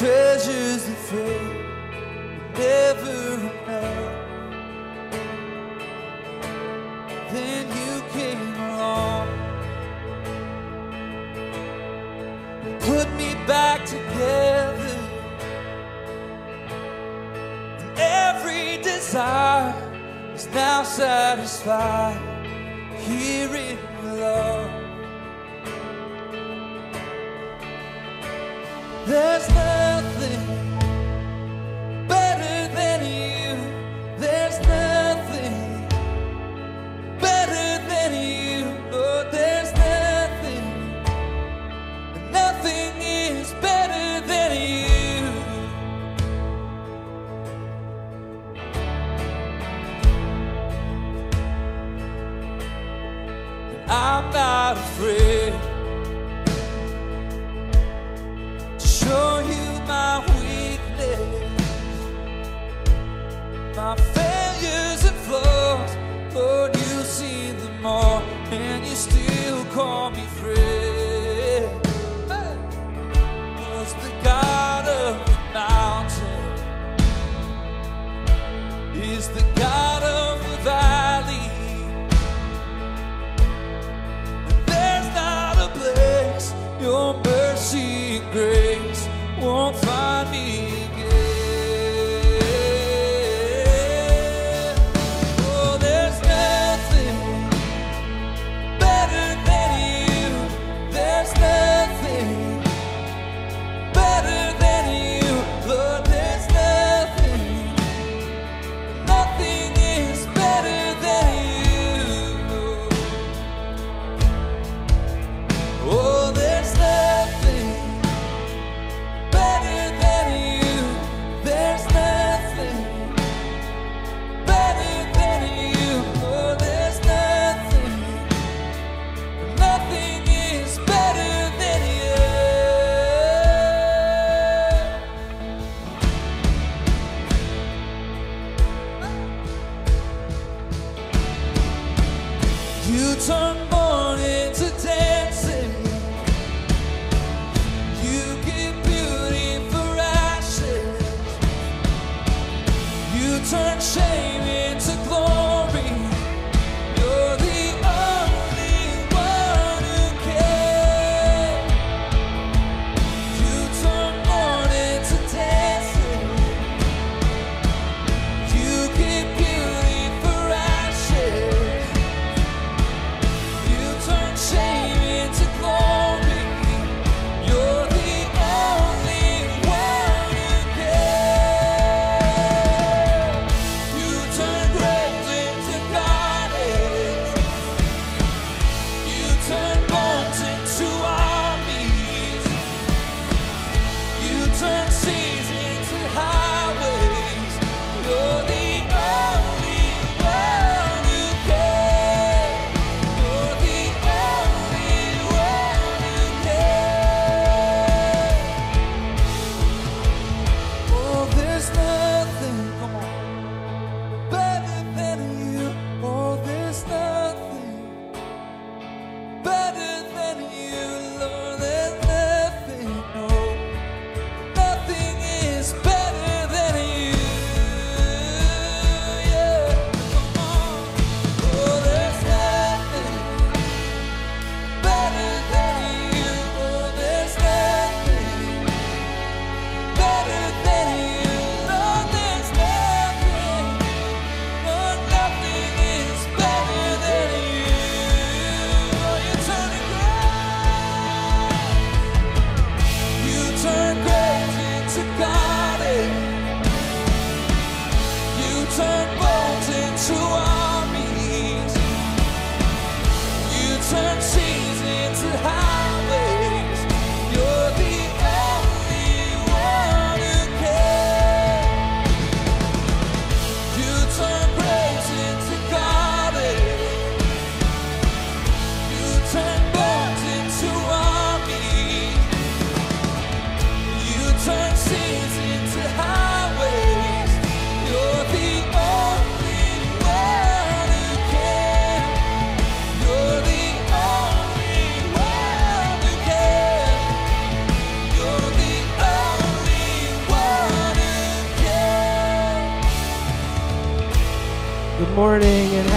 treasures of faith never enough. Then you came along and put me back together. And every desire is now satisfied. Turnbull.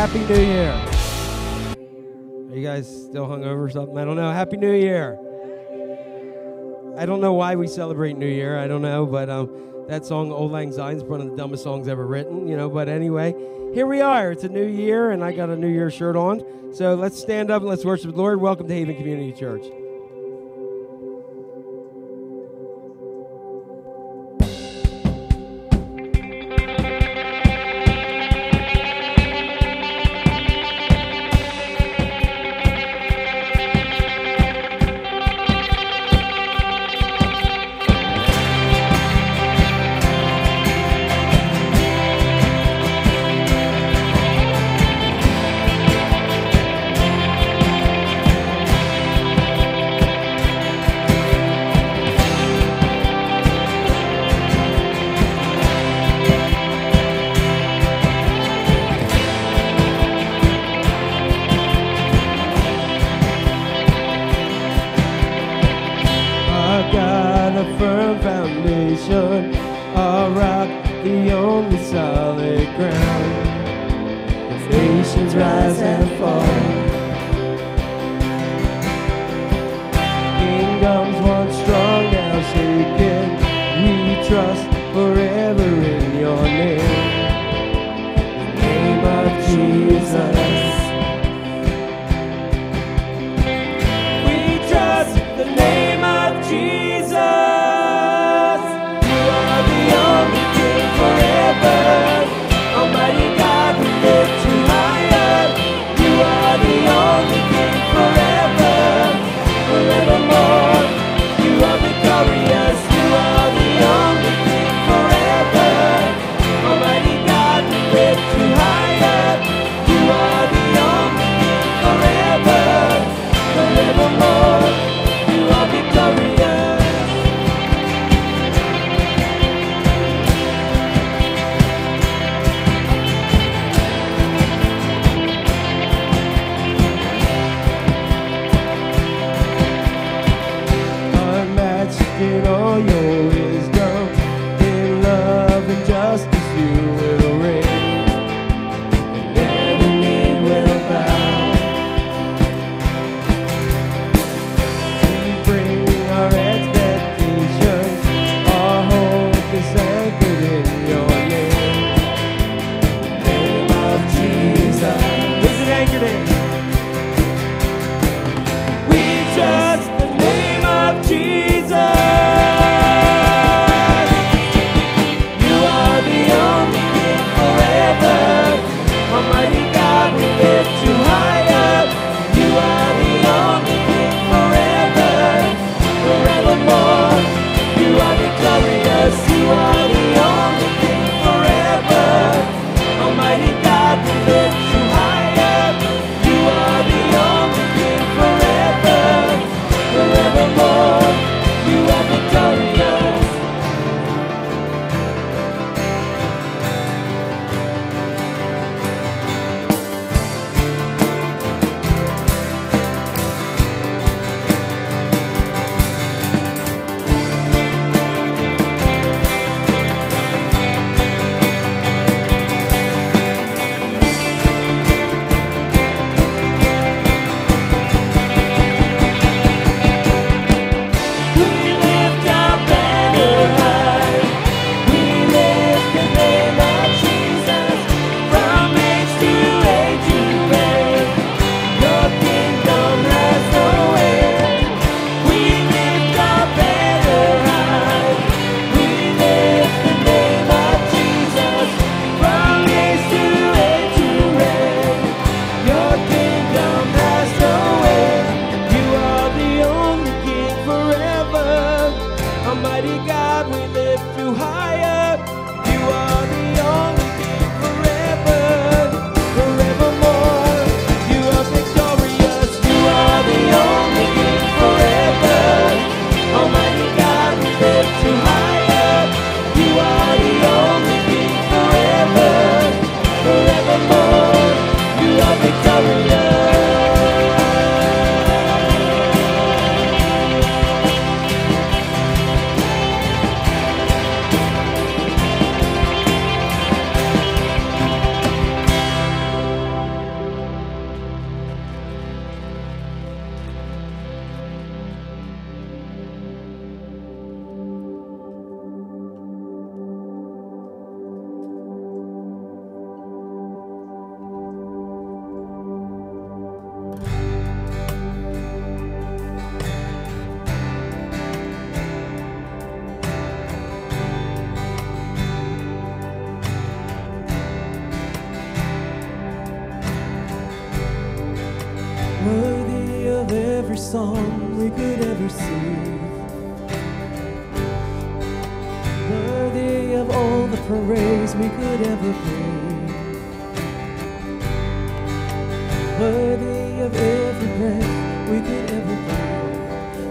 Happy New Year. Are you guys still hungover or something? I don't know. Happy New Year. I don't know why we celebrate New Year. I don't know, but um, that song "Auld Lang Syne" is one of the dumbest songs ever written. You know, but anyway, here we are. It's a new year, and I got a New Year shirt on. So let's stand up and let's worship the Lord. Welcome to Haven Community Church.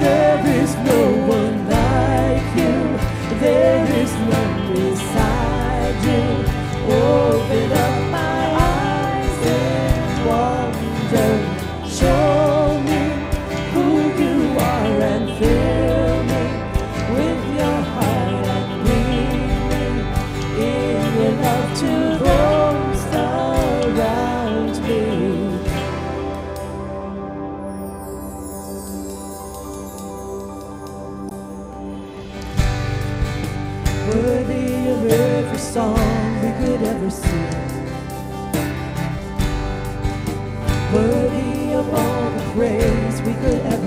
There is no one like you. There is none beside you. Open up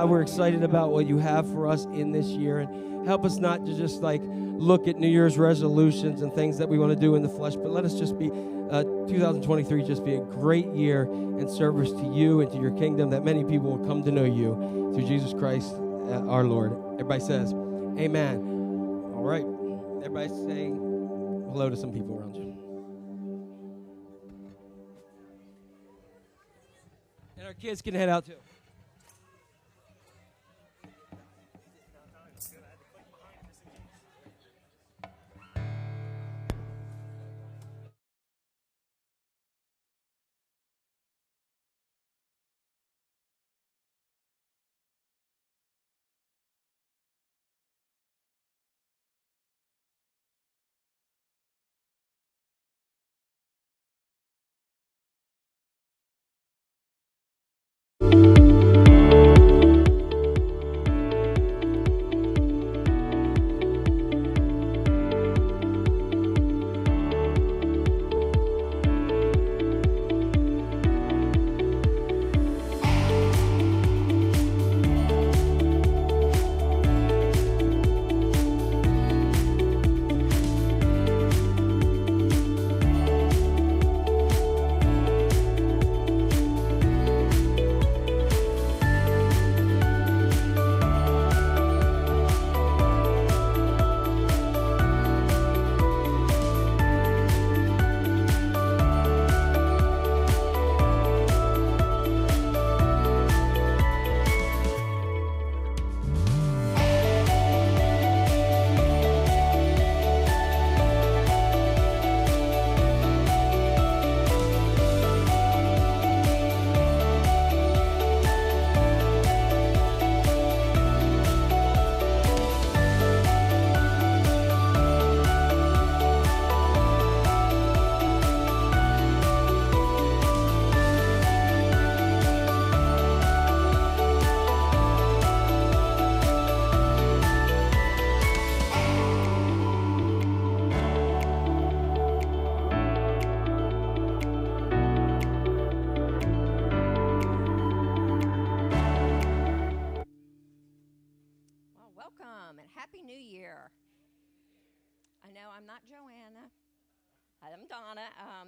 God, we're excited about what you have for us in this year. And help us not to just like look at New Year's resolutions and things that we want to do in the flesh, but let us just be, uh, 2023 just be a great year in service to you and to your kingdom, that many people will come to know you through Jesus Christ, uh, our Lord. Everybody says, Amen. All right. Everybody say hello to some people around you. And our kids can head out too.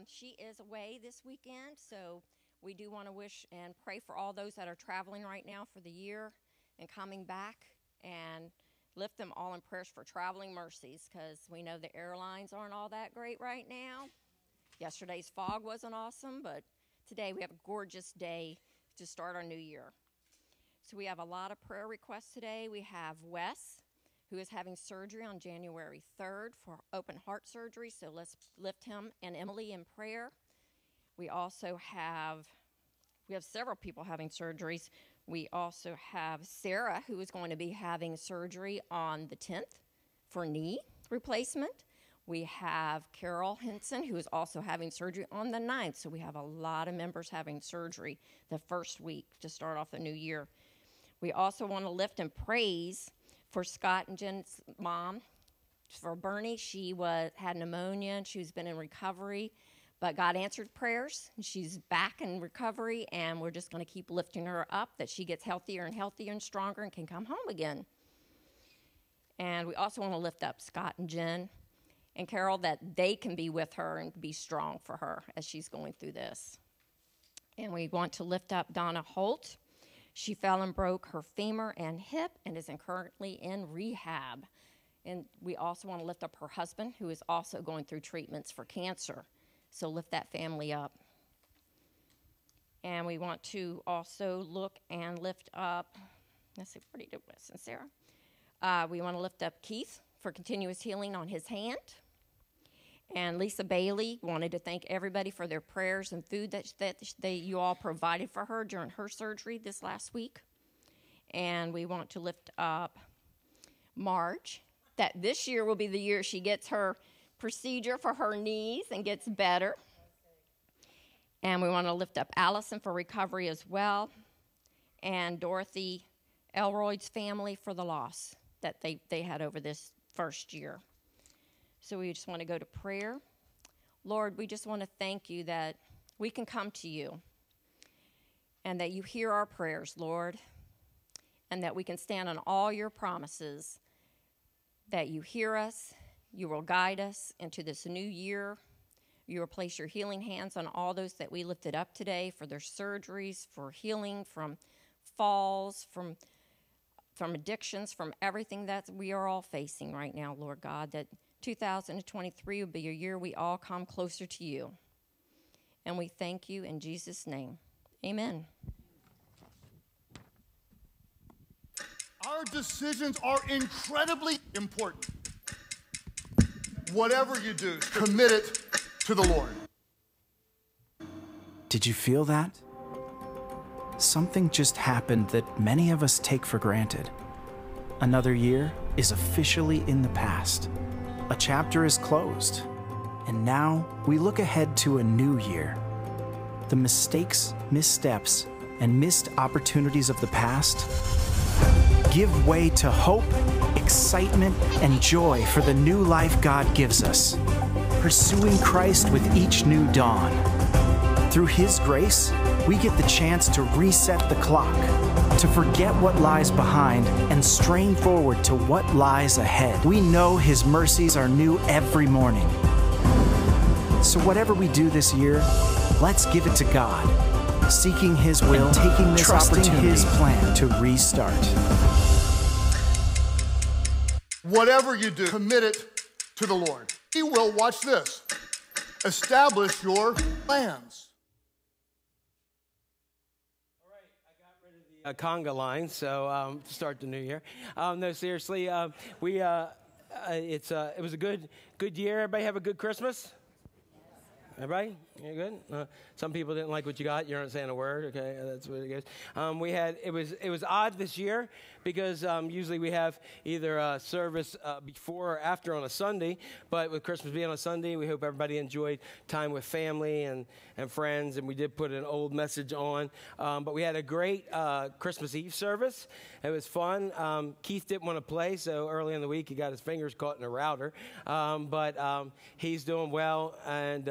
Um, she is away this weekend, so we do want to wish and pray for all those that are traveling right now for the year and coming back and lift them all in prayers for traveling mercies because we know the airlines aren't all that great right now. Yesterday's fog wasn't awesome, but today we have a gorgeous day to start our new year. So we have a lot of prayer requests today. We have Wes, who is having surgery on January 3rd for open heart surgery. So let's lift him and Emily in prayer. We also have we have several people having surgeries. We also have Sarah, who is going to be having surgery on the 10th for knee replacement. We have Carol Henson, who is also having surgery on the 9th. So we have a lot of members having surgery the first week to start off the new year. We also want to lift and praise for Scott and Jen's mom. For Bernie, she was had pneumonia and she's been in recovery, but God answered prayers. and She's back in recovery, and we're just going to keep lifting her up that she gets healthier and healthier and stronger and can come home again. And we also want to lift up Scott and Jen and Carol that they can be with her and be strong for her as she's going through this. And we want to lift up Donna Holt. She fell and broke her femur and hip and is currently in rehab. And we also want to lift up her husband, who is also going through treatments for cancer. So lift that family up. And we want to also look and lift up, let's see, where did Wes and Sarah? Uh, we want to lift up Keith for continuous healing on his hand. And Lisa Bailey wanted to thank everybody for their prayers and food that, that they, you all provided for her during her surgery this last week. And we want to lift up Marge, that this year will be the year she gets her procedure for her knees and gets better. And we want to lift up Allison for recovery as well, and Dorothy Elroyd's family for the loss that they, they had over this first year. So we just want to go to prayer. Lord, we just want to thank you that we can come to you and that you hear our prayers, Lord, and that we can stand on all your promises, that you hear us, you will guide us into this new year. You will place your healing hands on all those that we lifted up today for their surgeries, for healing from falls, from from addictions, from everything that we are all facing right now, Lord God, that 2023 will be a year we all come closer to you. And we thank you in Jesus' name. Amen. Our decisions are incredibly important. Whatever you do, commit it to the Lord. Did you feel that? Something just happened that many of us take for granted. Another year is officially in the past. A chapter is closed. And now we look ahead to a new year. The mistakes, missteps, and missed opportunities of the past give way to hope, excitement, and joy for the new life God gives us, pursuing Christ with each new dawn. Through His grace, we get the chance to reset the clock, to forget what lies behind, and strain forward to what lies ahead. We know His mercies are new every morning. So, whatever we do this year, let's give it to God, seeking His will, and taking this trusting opportunity His plan to restart. Whatever you do, commit it to the Lord. He will, watch this, establish your plans. A conga line, so um, to start the new year. Um, no, seriously, uh, we uh, uh, it's uh, it was a good good year. Everybody have a good Christmas. Everybody, you good? Uh, some people didn't like what you got. You aren't saying a word. Okay, that's what it goes. Um, we had it was it was odd this year because um, usually we have either a service uh, before or after on a Sunday. But with Christmas being on a Sunday, we hope everybody enjoyed time with family and, and friends. And we did put an old message on. Um, but we had a great uh, Christmas Eve service. It was fun. Um, Keith didn't want to play, so early in the week he got his fingers caught in a router. Um, but um, he's doing well, and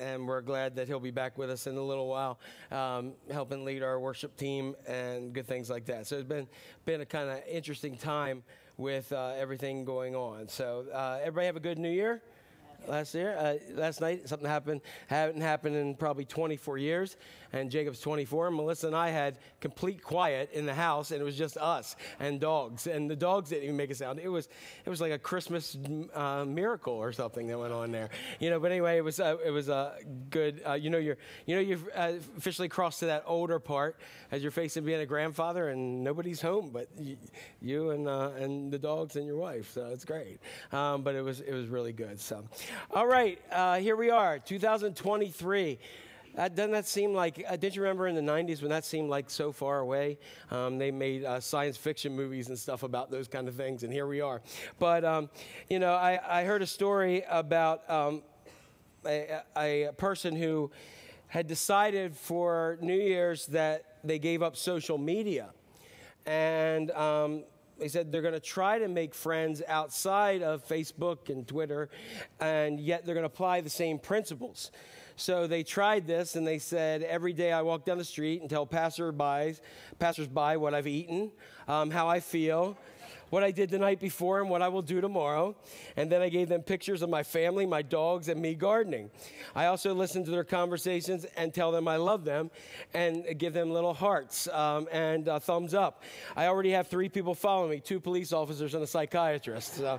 and we're glad that he'll be back with us in a little while, um, helping lead our worship team and good things like that. So it's been been a kind of interesting time with uh, everything going on. So uh, everybody have a good New Year last year. Uh, last night, something happened, hadn't happened in probably 24 years. And Jacob's 24. And Melissa and I had complete quiet in the house, and it was just us and dogs. And the dogs didn't even make a sound. It was, it was like a Christmas uh, miracle or something that went on there. You know, but anyway, it was, uh, it was a uh, good, uh, you know, you're, you know, you've uh, officially crossed to that older part as you're facing being a grandfather, and nobody's home but you, you and, and the dogs and your wife. So it's great. Um, but it was, it was really good. So. All right, uh, here we are, 2023. Uh, doesn't that seem like, uh, did you remember in the 90s when that seemed like so far away? Um, they made uh, science fiction movies and stuff about those kind of things, and here we are. But, um, you know, I, I, heard a story about um, a, a, person who had decided for New Year's that they gave up social media. And um, they said they're going to try to make friends outside of Facebook and Twitter, and yet they're going to apply the same principles. So they tried this, and they said every day I walk down the street and tell passersby, passersby what I've eaten, um, how I feel, what I did the night before and what I will do tomorrow. And then I gave them pictures of my family, my dogs, and me gardening. I also listen to their conversations and tell them I love them and give them little hearts um, and uh, thumbs up. I already have three people following me two police officers and a psychiatrist. So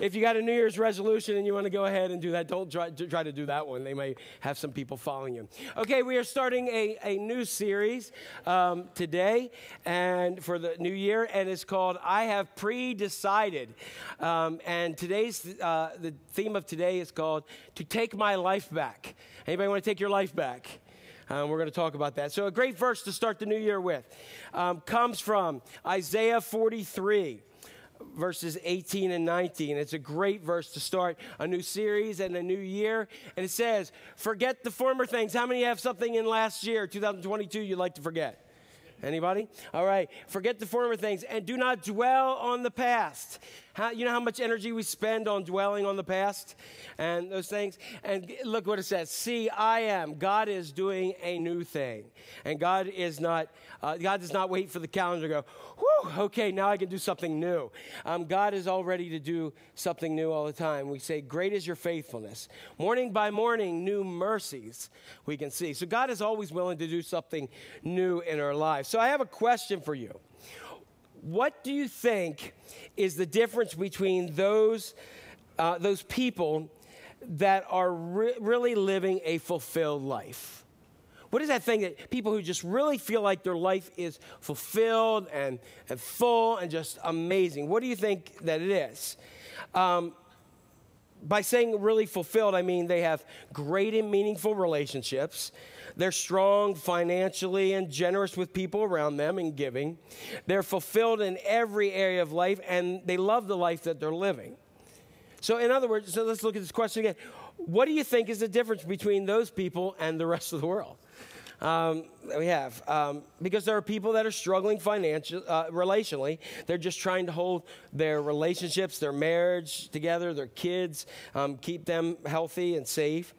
if you got a New Year's resolution and you want to go ahead and do that, don't try, try to do that one. They may have some people following you. Okay, we are starting a, a new series um, today and for the new year, and it's called I Have Pre Decided. Um, and today's, uh, the theme of today is called To Take My Life Back. Anybody want to take your life back? Um, we're going to talk about that. So, a great verse to start the new year with um, comes from Isaiah 43 verses 18 and 19. It's a great verse to start a new series and a new year. And it says, Forget the former things. How many have something in last year, 2022, you'd like to forget? Anybody? All right. Forget the former things and do not dwell on the past. How, you know how much energy we spend on dwelling on the past and those things? And look what it says See, I am. God is doing a new thing. And God is not, uh, God does not wait for the calendar to go, whew, okay, now I can do something new. Um, God is all ready to do something new all the time. We say, Great is your faithfulness. Morning by morning, new mercies we can see. So God is always willing to do something new in our lives. So I have a question for you. What do you think is the difference between those, uh, those people that are re- really living a fulfilled life? What is that thing that people who just really feel like their life is fulfilled and, and full and just amazing? What do you think that it is? Um, by saying really fulfilled, I mean they have great and meaningful relationships. They're strong financially and generous with people around them and giving. They're fulfilled in every area of life and they love the life that they're living. So, in other words, so let's look at this question again. What do you think is the difference between those people and the rest of the world? Um, we have um, because there are people that are struggling financially, uh, relationally. They're just trying to hold their relationships, their marriage together, their kids, um, keep them healthy and safe.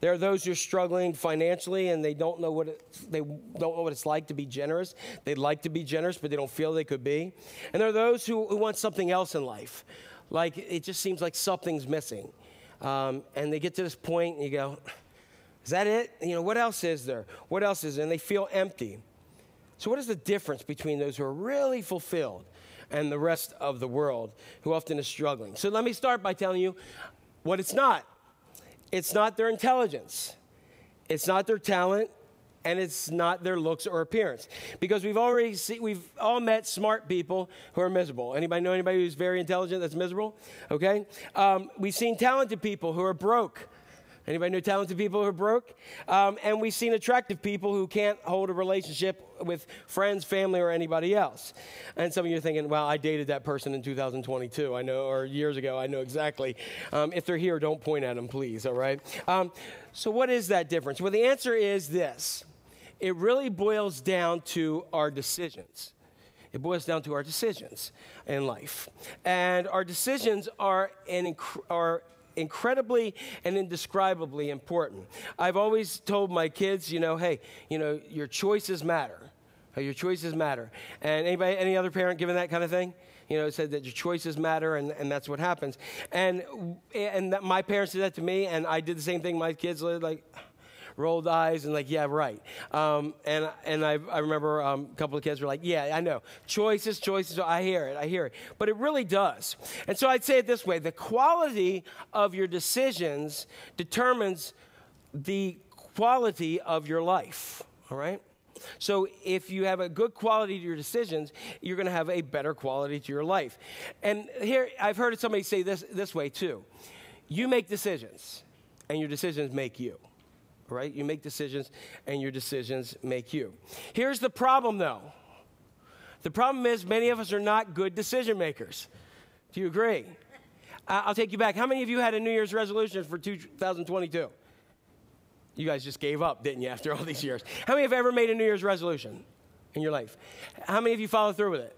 There are those who are struggling financially and they don't know what it, they don't know what it's like to be generous. They'd like to be generous, but they don't feel they could be. And there are those who, who want something else in life, like it just seems like something's missing. Um, and they get to this point and you go, "Is that it? You know, what else is there? What else is there?" And they feel empty. So, what is the difference between those who are really fulfilled and the rest of the world who often is struggling? So, let me start by telling you what it's not it's not their intelligence, it's not their talent, and it's not their looks or appearance. Because we've already seen, we've all met smart people who are miserable. Anybody know anybody who's very intelligent that's miserable? Okay. Um, we've seen talented people who are broke Anybody know talented people who are broke? Um, and we've seen attractive people who can't hold a relationship with friends, family, or anybody else. And some of you are thinking, well, I dated that person in 2022. I know, or years ago. I know exactly. Um, if they're here, don't point at them, please, all right? Um, so, what is that difference? Well, the answer is this it really boils down to our decisions. It boils down to our decisions in life. And our decisions are, an, are incredibly and indescribably important. I've always told my kids, you know, hey, you know, your choices matter. Your choices matter. And anybody, any other parent given that kind of thing? You know, said that your choices matter, and, and that's what happens. And and that my parents did that to me, and I did the same thing. My kids like rolled eyes and like, yeah, right. Um, and and I, I remember um, a couple of kids were like, yeah, I know. Choices, choices. I hear it. I hear it. But it really does. And so I'd say it this way the quality of your decisions determines the quality of your life. All right? So if you have a good quality to your decisions, you're going to have a better quality to your life. And here, I've heard somebody say this this way too. You make decisions, and your decisions make you right? You make decisions, and your decisions make you. Here's the problem, though the problem is many of us are not good decision makers. Do you agree? I'll take you back. How many of you had a New Year's resolution for 2022? You guys just gave up, didn't you, after all these years? How many have ever made a New Year's resolution in your life? How many of you followed through with it?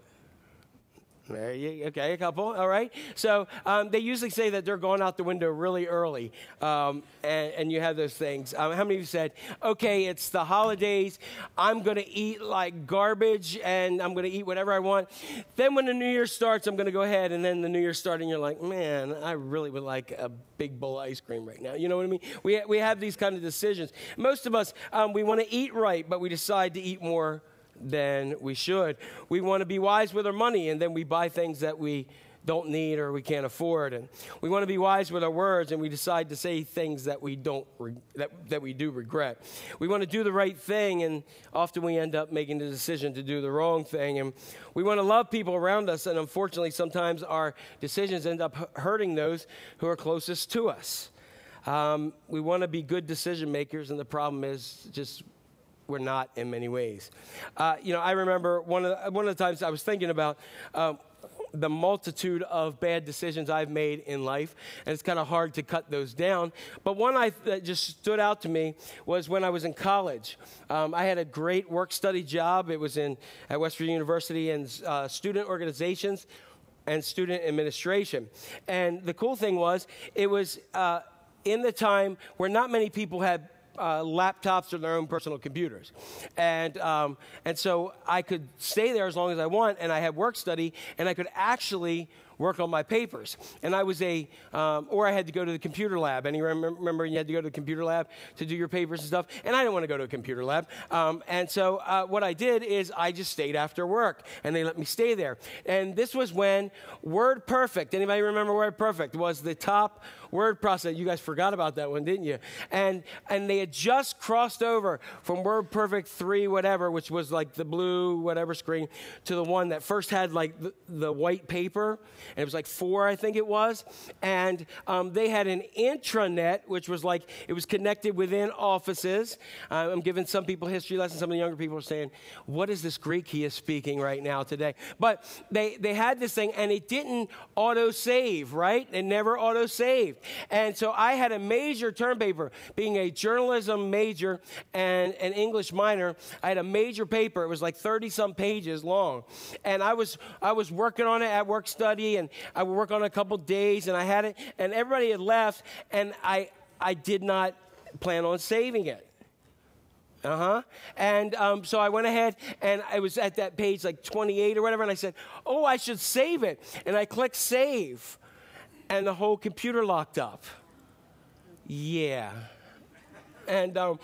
There you, okay, a couple, all right. So um, they usually say that they're going out the window really early, um, and, and, you have those things. Um, how many of you said, okay, it's the holidays, I'm going to eat like garbage, and I'm going to eat whatever I want. Then when the New Year starts, I'm going to go ahead, and then the New Year starts, and you're like, man, I really would like a big bowl of ice cream right now. You know what I mean? We, we have these kind of decisions. Most of us, um, we want to eat right, but we decide to eat more than we should. We want to be wise with our money, and then we buy things that we don't need or we can't afford. And we want to be wise with our words, and we decide to say things that we don't re- that, that we do regret. We want to do the right thing, and often we end up making the decision to do the wrong thing. And we want to love people around us, and unfortunately, sometimes our decisions end up hurting those who are closest to us. Um, we want to be good decision makers, and the problem is just we're not in many ways. Uh, you know, I remember one of the, one of the times I was thinking about. Um, the multitude of bad decisions I've made in life, and it's kind of hard to cut those down. But one I, that just stood out to me was when I was in college. Um, I had a great work study job. It was in at West Virginia University and uh, student organizations and student administration. And the cool thing was, it was uh, in the time where not many people had uh, laptops or their own personal computers. And, um, and so I could stay there as long as I want, and I had work study, and I could actually work on my papers. And I was a, um, or I had to go to the computer lab. And remember you had to go to the computer lab to do your papers and stuff? And I didn't want to go to a computer lab. Um, and so uh, what I did is I just stayed after work, and they let me stay there. And this was when WordPerfect, anybody remember WordPerfect, was the top word processor. You guys forgot about that one, didn't you? And, and they had just crossed over from WordPerfect 3, whatever, which was like the blue, whatever screen, to the one that first had like the, the white paper and it was like four, I think it was. And um, they had an intranet, which was like it was connected within offices. Uh, I'm giving some people history lessons. Some of the younger people are saying, "What is this Greek he is speaking right now today?" But they they had this thing, and it didn't auto save. Right? It never auto saved. And so I had a major term paper, being a journalism major and an English minor. I had a major paper. It was like 30 some pages long, and I was I was working on it at work study and I would work on it a couple days, and I had it, and everybody had left, and I, I did not plan on saving it. Uh huh. And um, so I went ahead and I was at that page like 28 or whatever, and I said, Oh, I should save it. And I clicked save, and the whole computer locked up. Yeah. And, um,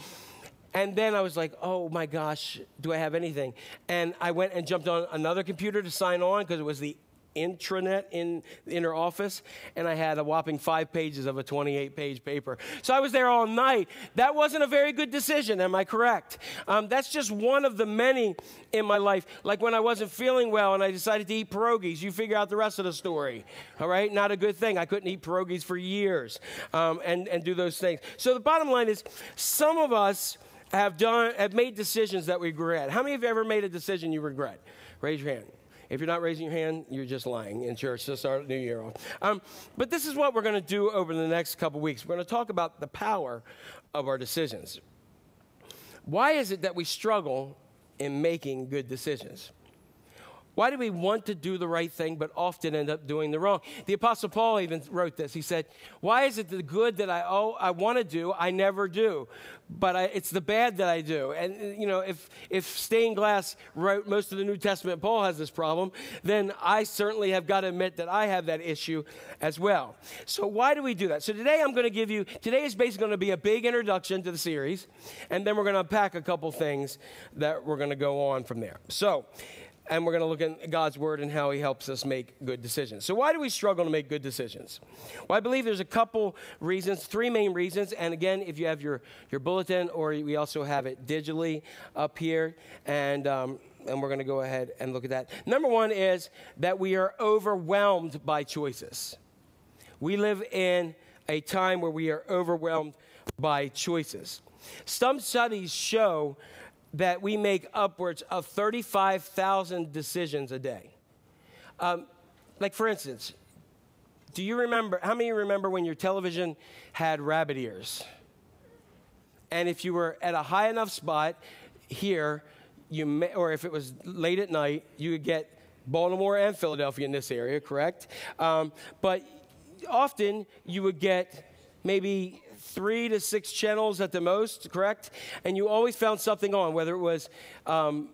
and then I was like, oh my gosh, do I have anything? And I went and jumped on another computer to sign on because it was the intranet in the inner office, and I had a whopping five pages of a 28 page paper. So I was there all night. That wasn't a very good decision, am I correct? Um, that's just one of the many in my life. Like when I wasn't feeling well and I decided to eat pierogies, you figure out the rest of the story. All right? Not a good thing. I couldn't eat pierogies for years um, and, and do those things. So the bottom line is some of us have done have made decisions that we regret. How many of you ever made a decision you regret? Raise your hand. If you're not raising your hand, you're just lying in church to start the new year off. Um, but this is what we're going to do over the next couple weeks. We're going to talk about the power of our decisions. Why is it that we struggle in making good decisions? Why do we want to do the right thing but often end up doing the wrong? The Apostle Paul even wrote this. He said, Why is it the good that I, oh, I want to do, I never do? But I, it's the bad that I do. And, you know, if, if stained glass wrote most of the New Testament, Paul has this problem, then I certainly have got to admit that I have that issue as well. So, why do we do that? So, today I'm going to give you, today is basically going to be a big introduction to the series, and then we're going to unpack a couple things that we're going to go on from there. So, and we're going to look at God's word and how he helps us make good decisions. So, why do we struggle to make good decisions? Well, I believe there's a couple reasons, three main reasons. And again, if you have your, your bulletin, or we also have it digitally up here, and, um, and we're going to go ahead and look at that. Number one is that we are overwhelmed by choices. We live in a time where we are overwhelmed by choices. Some studies show that we make upwards of 35,000 decisions a day. Um, like, for instance, do you remember, how many remember when your television had rabbit ears? And if you were at a high enough spot here, you may, or if it was late at night, you would get Baltimore and Philadelphia in this area, correct? Um, but often you would get maybe three to six channels at the most, correct? And you always found something on, whether it was um,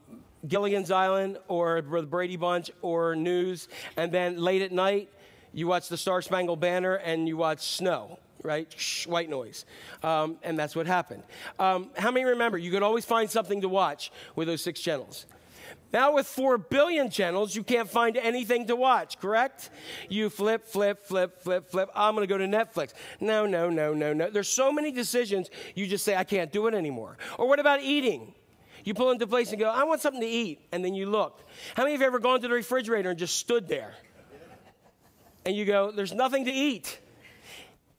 Gilligan's Island or the Brady Bunch or news. And then late at night, you watch the Star Spangled Banner and you watch snow, right? Shh, white noise. Um, and that's what happened. Um, how many remember? You could always find something to watch with those six channels. Now, with 4 billion channels, you can't find anything to watch, correct? You flip, flip, flip, flip, flip. I'm going to go to Netflix. No, no, no, no, no. There's so many decisions, you just say, I can't do it anymore. Or what about eating? You pull into place and go, I want something to eat. And then you look. How many of you have ever gone to the refrigerator and just stood there? And you go, there's nothing to eat.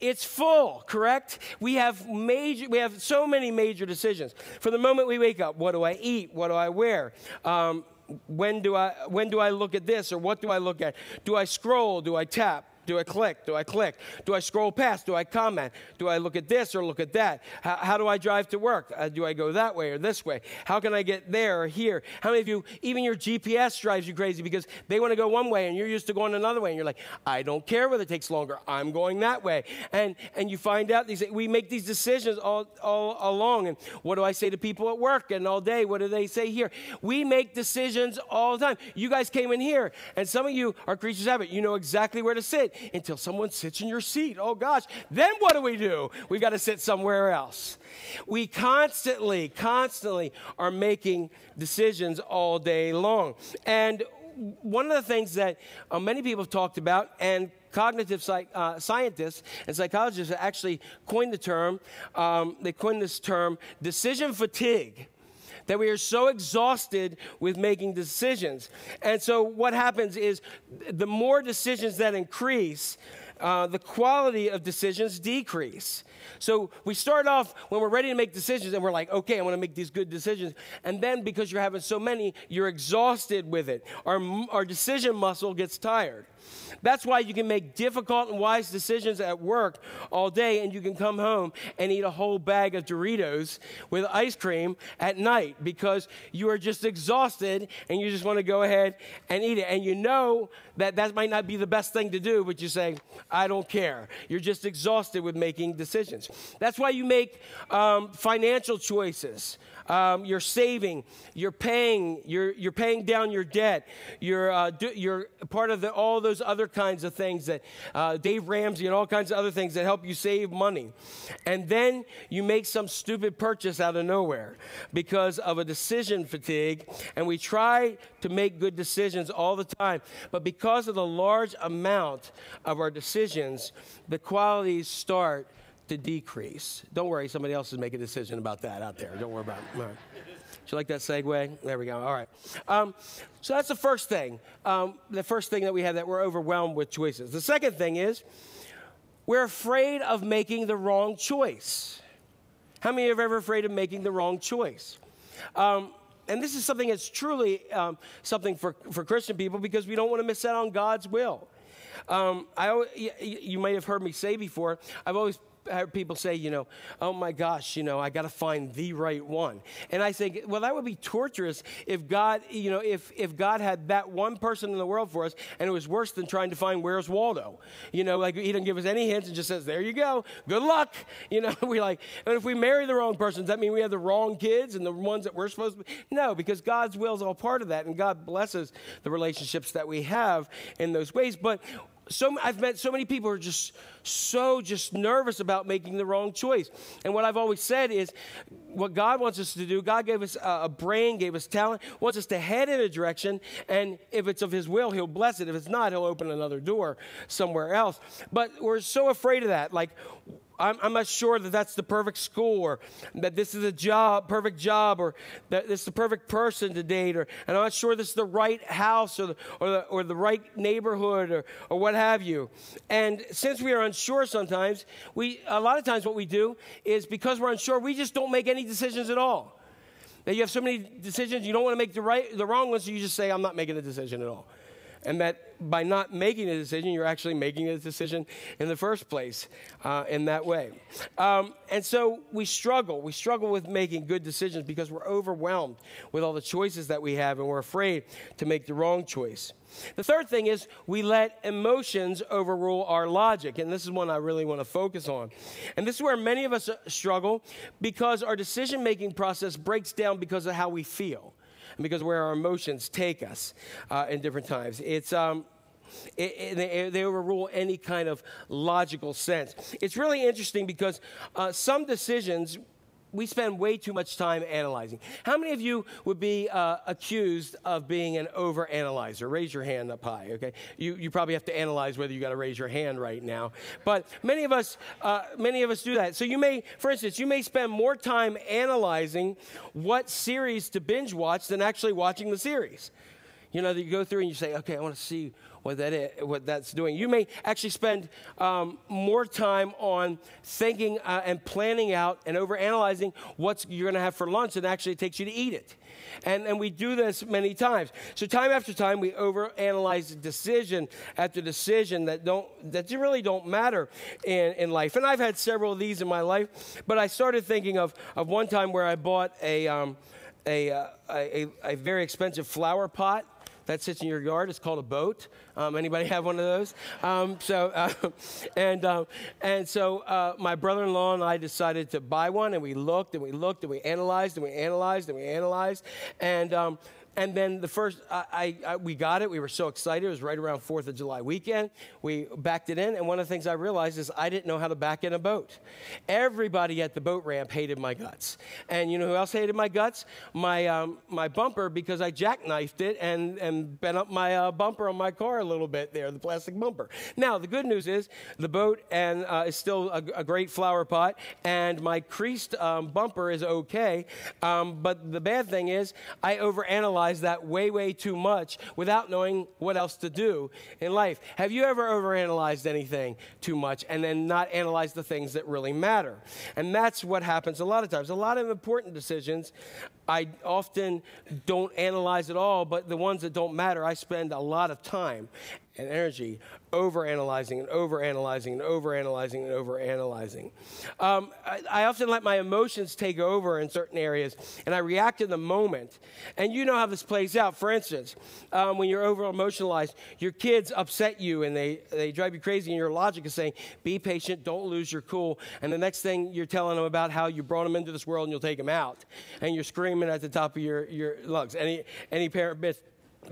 It's full, correct? We have major, we have so many major decisions. For the moment we wake up, what do I eat? What do I wear? Um, when do I when do I look at this or what do I look at? Do I scroll? Do I tap? Do I click? Do I click? Do I scroll past? Do I comment? Do I look at this or look at that? How, how do I drive to work? Uh, do I go that way or this way? How can I get there or here? How many of you, even your GPS drives you crazy because they want to go one way and you're used to going another way and you're like, I don't care whether it takes longer. I'm going that way. And, and you find out these, we make these decisions all, all along. And what do I say to people at work and all day? What do they say here? We make decisions all the time. You guys came in here and some of you are creatures of habit. You know exactly where to sit until someone sits in your seat. Oh gosh. Then what do we do? We've got to sit somewhere else. We constantly, constantly are making decisions all day long. And one of the things that uh, many people have talked about, and cognitive psych, uh, scientists and psychologists actually coined the term, um, they coined this term decision fatigue that we are so exhausted with making decisions. And so what happens is the more decisions that increase, uh, the quality of decisions decrease. So we start off when we're ready to make decisions and we're like, okay, I want to make these good decisions. And then because you're having so many, you're exhausted with it. Our, our decision muscle gets tired. That's why you can make difficult and wise decisions at work all day, and you can come home and eat a whole bag of Doritos with ice cream at night because you are just exhausted and you just want to go ahead and eat it. And you know that that might not be the best thing to do, but you say, I don't care. You're just exhausted with making decisions. That's why you make um, financial choices um, you're saving, you're paying, you're, you're paying down your debt, you're, uh, do, you're part of the, all those other kinds of things that uh, Dave Ramsey and all kinds of other things that help you save money. And then you make some stupid purchase out of nowhere because of a decision fatigue. And we try to make good decisions all the time, but because of the large amount of our decisions, the qualities start to decrease. Don't worry, somebody else is making a decision about that out there. Don't worry about it. All right. Do you like that segue? There we go. All right. Um, so that's the first thing. Um, the first thing that we have that we're overwhelmed with choices. The second thing is we're afraid of making the wrong choice. How many of you are ever afraid of making the wrong choice? Um, and this is something that's truly um, something for, for Christian people because we don't want to miss out on God's will. Um, I, you might have heard me say before, I've always heard people say, you know, oh my gosh, you know, I got to find the right one. And I think, well, that would be torturous if God, you know, if, if God had that one person in the world for us and it was worse than trying to find where's Waldo. You know, like he doesn't give us any hints and just says, there you go, good luck. You know, we like, and if we marry the wrong person, does that mean we have the wrong kids and the ones that we're supposed to be? No, because God's will is all part of that and God blesses the relationships that we have in those ways. But so I've met so many people who are just so just nervous about making the wrong choice. And what I've always said is what God wants us to do, God gave us a brain, gave us talent, wants us to head in a direction, and if it's of his will, he'll bless it. If it's not, he'll open another door somewhere else. But we're so afraid of that. Like I'm, I'm, not sure that that's the perfect school or that this is a job, perfect job, or that this is the perfect person to date, or and I'm not sure this is the right house or the, or the, or the right neighborhood or, or what have you. And since we are unsure sometimes, we a lot of times what we do is because we're unsure, we just don't make any decisions at all. That you have so many decisions, you don't want to make the right, the wrong ones, so you just say, I'm not making a decision at all and that by not making a decision, you're actually making a decision in the first place uh, in that way. Um, and so we struggle. We struggle with making good decisions because we're overwhelmed with all the choices that we have and we're afraid to make the wrong choice. The third thing is we let emotions overrule our logic. And this is one I really want to focus on. And this is where many of us struggle because our decision making process breaks down because of how we feel and because where our emotions take us uh, in different times. It's, um, it, it, they, overrule any kind of logical sense. It's really interesting because uh, some decisions we spend way too much time analyzing. How many of you would be uh, accused of being an over analyzer? Raise your hand up high, okay? You, you probably have to analyze whether you got to raise your hand right now. But many of us, uh, many of us do that. So you may, for instance, you may spend more time analyzing what series to binge watch than actually watching the series. You know, you go through and you say, okay, I want to see what that is, what that's doing. You may actually spend um, more time on thinking uh, and planning out and overanalyzing what you're going to have for lunch than actually it takes you to eat it. And, and we do this many times. So time after time, we overanalyze decision after decision that don't that really don't matter in, in life. And I've had several of these in my life, but I started thinking of, of one time where I bought a, um, a, uh, a, a very expensive flower pot that sits in your yard. It's called a boat. Um, anybody have one of those? Um, so, uh, and uh, and so uh, my brother-in-law and I decided to buy one, and we looked and we looked and we analyzed and we analyzed and we analyzed, and um, and then the first, I, I, we got it. We were so excited. It was right around 4th of July weekend. We backed it in. And one of the things I realized is I didn't know how to back in a boat. Everybody at the boat ramp hated my guts. And you know who else hated my guts? My, um, my bumper, because I jackknifed it and, and bent up my uh, bumper on my car a little bit there, the plastic bumper. Now, the good news is the boat and, uh, is still a, a, great flower pot, and my creased um, bumper is okay. Um, but the bad thing is I overanalyzed overanalyze that way, way too much without knowing what else to do in life. Have you ever overanalyzed anything too much and then not analyzed the things that really matter? And that's what happens a lot of times. A lot of important decisions I often don't analyze at all, but the ones that don't matter, I spend a lot of time and energy over analyzing and over analyzing and over analyzing and over analyzing. Um, I, I, often let my emotions take over in certain areas and I react in the moment. And you know how this plays out. For instance, um, when you're over emotionalized, your kids upset you and they, they drive you crazy, and your logic is saying, be patient, don't lose your cool. And the next thing you're telling them about how you brought them into this world and you'll take them out. And you're screaming at the top of your, your lungs. Any, any parent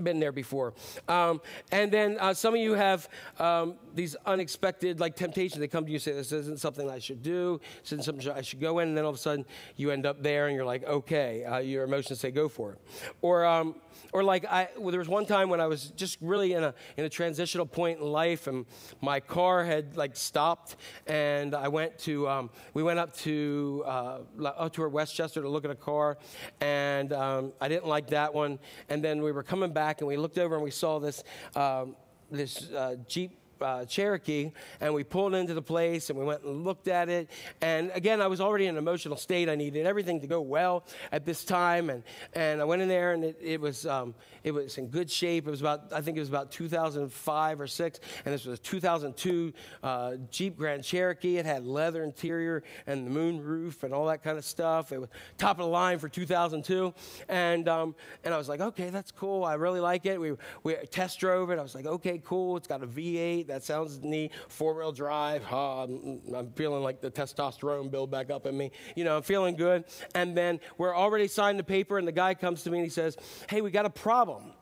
been there before. Um, and then uh, some of you have um, these unexpected like temptations. They come to you say, This isn't something I should do, this isn't something I should go in. And then all of a sudden you end up there and you're like, Okay, uh, your emotions say, Go for it. Or, um, or like I, well, there was one time when I was just really in a, in a transitional point in life and my car had like stopped and I went to, um, we went up to, uh, up to West Chester to look at a car and um, I didn't like that one. And then we were coming back and we looked over and we saw this, um, this uh, Jeep uh, Cherokee, and we pulled into the place and we went and looked at it. And again, I was already in an emotional state. I needed everything to go well at this time, and, and I went in there and it, it was um, it was in good shape. It was about I think it was about 2005 or six, and this was a 2002 uh, Jeep Grand Cherokee. It had leather interior and the moon roof and all that kind of stuff. It was top of the line for 2002, and um, and I was like, okay, that's cool. I really like it. We we test drove it. I was like, okay, cool. It's got a V8 that sounds neat. Four wheel drive. Oh, I'm, I'm, feeling like the testosterone build back up in me. You know, I'm feeling good. And then we're already signed the paper, and the guy comes to me and he says, Hey, we got a problem.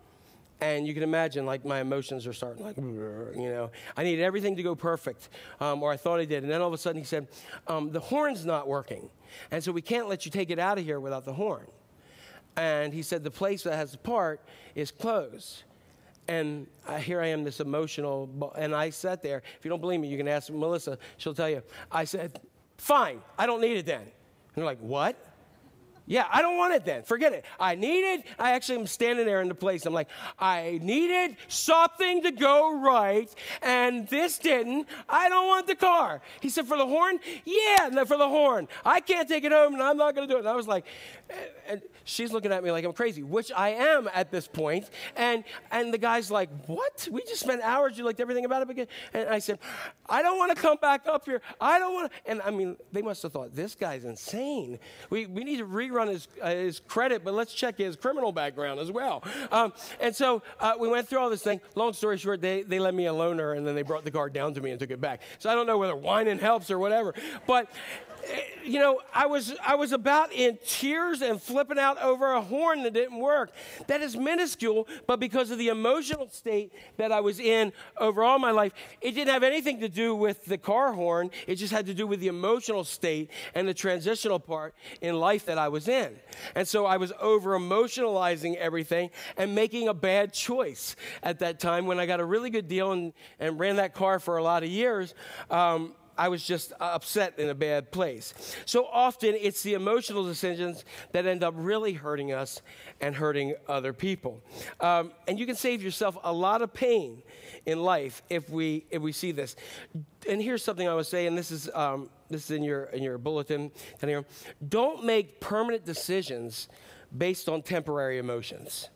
And you can imagine, like, my emotions are starting, like, you know, I needed everything to go perfect, um, or I thought I did. And then all of a sudden he said, um, The horn's not working. And so we can't let you take it out of here without the horn. And he said, The place that has the part is closed. And I, here I am, this emotional, and I sat there. If you don't believe me, you can ask Melissa. She'll tell you. I said, fine, I don't need it then. And they're like, what? Yeah, I don't want it then. Forget it. I needed, I actually am standing there in the place. I'm like, I needed something to go right, and this didn't. I don't want the car. He said, For the horn? Yeah, for the horn. I can't take it home, and I'm not going to do it. And I was like, and she's looking at me like I'm crazy, which I am at this point. And, and the guy's like, What? We just spent hours. You liked everything about it again. And I said, I don't want to come back up here. I don't want to. And I mean, they must have thought, This guy's insane. We, we need to rerun his, uh, his credit, but let's check his criminal background as well. Um, and so uh, we went through all this thing. Long story short, they, they let me a loaner and then they brought the car down to me and took it back. So I don't know whether whining helps or whatever. But you know, I was, I was about in tears and flipping out over a horn that didn't work. That is minuscule, but because of the emotional state that I was in over all my life, it didn't have anything to do with the car horn. It just had to do with the emotional state and the transitional part in life that I was in. And so I was over emotionalizing everything and making a bad choice at that time when I got a really good deal and, and ran that car for a lot of years. Um, I was just upset in a bad place. So often it's the emotional decisions that end up really hurting us and hurting other people. Um, and you can save yourself a lot of pain in life if we if we see this. And here's something I would say, and this is um, this is in your in your bulletin. Don't make permanent decisions based on temporary emotions.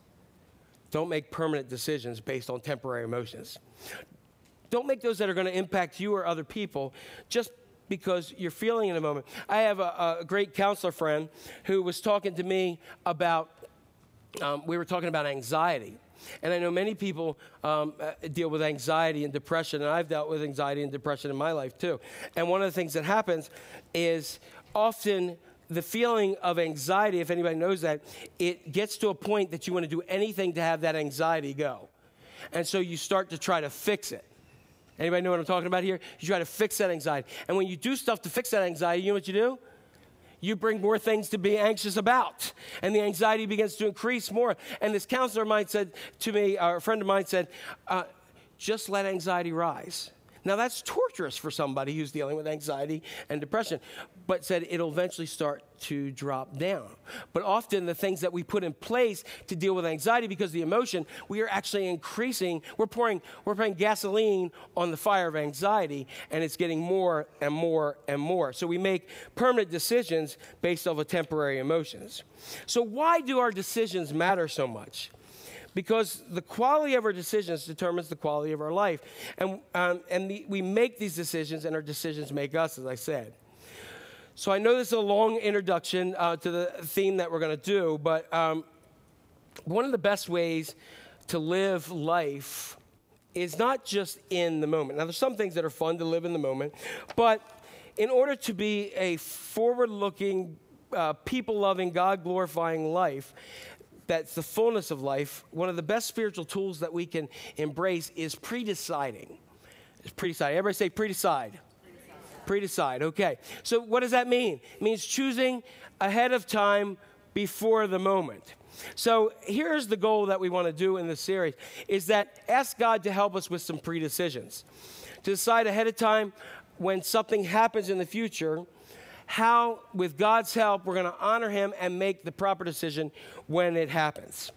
Don't make permanent decisions based on temporary emotions. Don't make those that are going to impact you or other people just because you're feeling in a moment. I have a, a great counselor friend who was talking to me about, um, we were talking about anxiety. And I know many people um, uh, deal with anxiety and depression, and I've dealt with anxiety and depression in my life too. And one of the things that happens is often the feeling of anxiety, if anybody knows that, it gets to a point that you want to do anything to have that anxiety go. And so you start to try to fix it. Anybody know what I'm talking about here? You try to fix that anxiety. And when you do stuff to fix that anxiety, you know what you do? You bring more things to be anxious about. And the anxiety begins to increase more. And this counselor of mine said to me, or a friend of mine said, uh, just let anxiety rise. Now, that's torturous for somebody who's dealing with anxiety and depression, but said it'll eventually start to drop down. But often, the things that we put in place to deal with anxiety because of the emotion, we are actually increasing, we're pouring, we're pouring gasoline on the fire of anxiety, and it's getting more and more and more. So, we make permanent decisions based off of temporary emotions. So, why do our decisions matter so much? Because the quality of our decisions determines the quality of our life. And, um, and the, we make these decisions, and our decisions make us, as I said. So I know this is a long introduction uh, to the theme that we're going to do, but um, one of the best ways to live life is not just in the moment. Now, there's some things that are fun to live in the moment, but in order to be a forward looking, uh, people loving, God glorifying life, that's the fullness of life, one of the best spiritual tools that we can embrace is pre-deciding. It's pre-deciding. Everybody say pre-decide. Pre-decide. Okay. So what does that mean? It means choosing ahead of time before the moment. So here's the goal that we want to do in this series is that ask God to help us with some pre-decisions. To decide ahead of time when something happens in the future how, with God's help, we're going to honor Him and make the proper decision when it happens.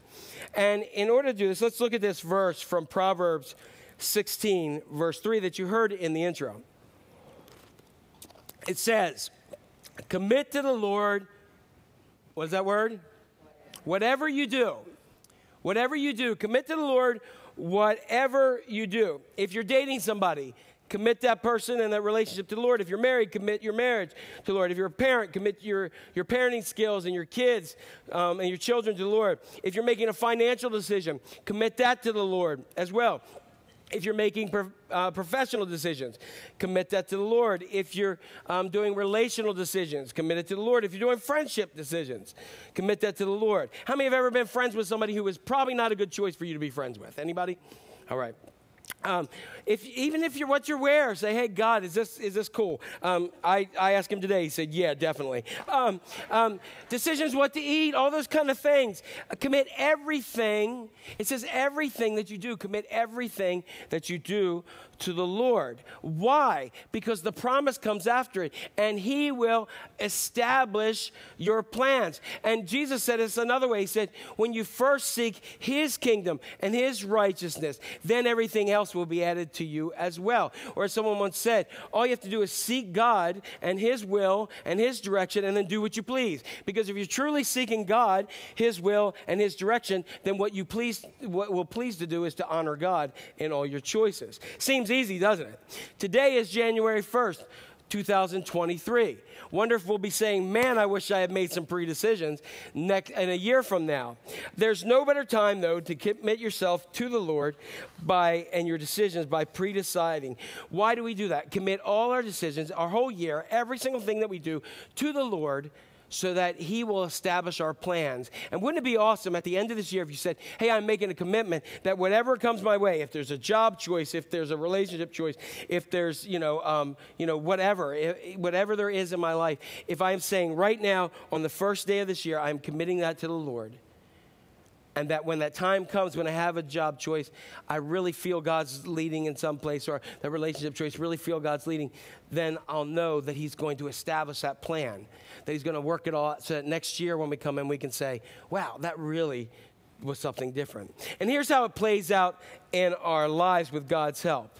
And in order to do this, let's look at this verse from Proverbs 16, verse 3, that you heard in the intro. It says, Commit to the Lord, what is that word? Whatever you do, whatever you do, commit to the Lord whatever you do. If you're dating somebody, commit that person and that relationship to the Lord. If you're married, commit your marriage to the Lord. If you're a parent, commit your, your parenting skills and your kids um, and your children to the Lord. If you're making a financial decision, commit that to the Lord as well. If you're making pro- uh, professional decisions, commit that to the Lord. If you're um, doing relational decisions, commit it to the Lord. If you're doing friendship decisions, commit that to the Lord. How many have ever been friends with somebody who was probably not a good choice for you to be friends with? Anybody? All right. Um, if, even if you're what you're wear, say, hey, God, is this, is this cool? Um, I, I asked him today. He said, yeah, definitely. Um, um decisions what to eat, all those kind of things. Uh, commit everything. It says everything that you do, commit everything that you do to the Lord. Why? Because the promise comes after it, and He will establish your plans. And Jesus said this another way He said, When you first seek His kingdom and His righteousness, then everything else will be added to you as well. Or as someone once said, all you have to do is seek God and His will and His direction, and then do what you please. Because if you're truly seeking God, His will, and His direction, then what you please, what will please to do is to honor God in all your choices. Seems easy, doesn't it? Today is January 1st. 2023. Wonder if we'll be saying, man, I wish I had made some pre decisions next in a year from now. There's no better time, though, to commit yourself to the Lord by and your decisions by pre deciding. Why do we do that? Commit all our decisions, our whole year, every single thing that we do to the Lord so that He will establish our plans. And wouldn't it be awesome at the end of this year if you said, Hey, I'm making a commitment that whatever comes my way, if there's a job choice, if there's a relationship choice, if there's, you know, um, you know whatever, if, whatever there is in my life, if I'm saying right now on the first day of this year, I'm committing that to the Lord, and that when that time comes when i have a job choice i really feel god's leading in some place or that relationship choice really feel god's leading then i'll know that he's going to establish that plan that he's going to work it all out so that next year when we come in we can say wow that really was something different. And here's how it plays out in our lives with god's help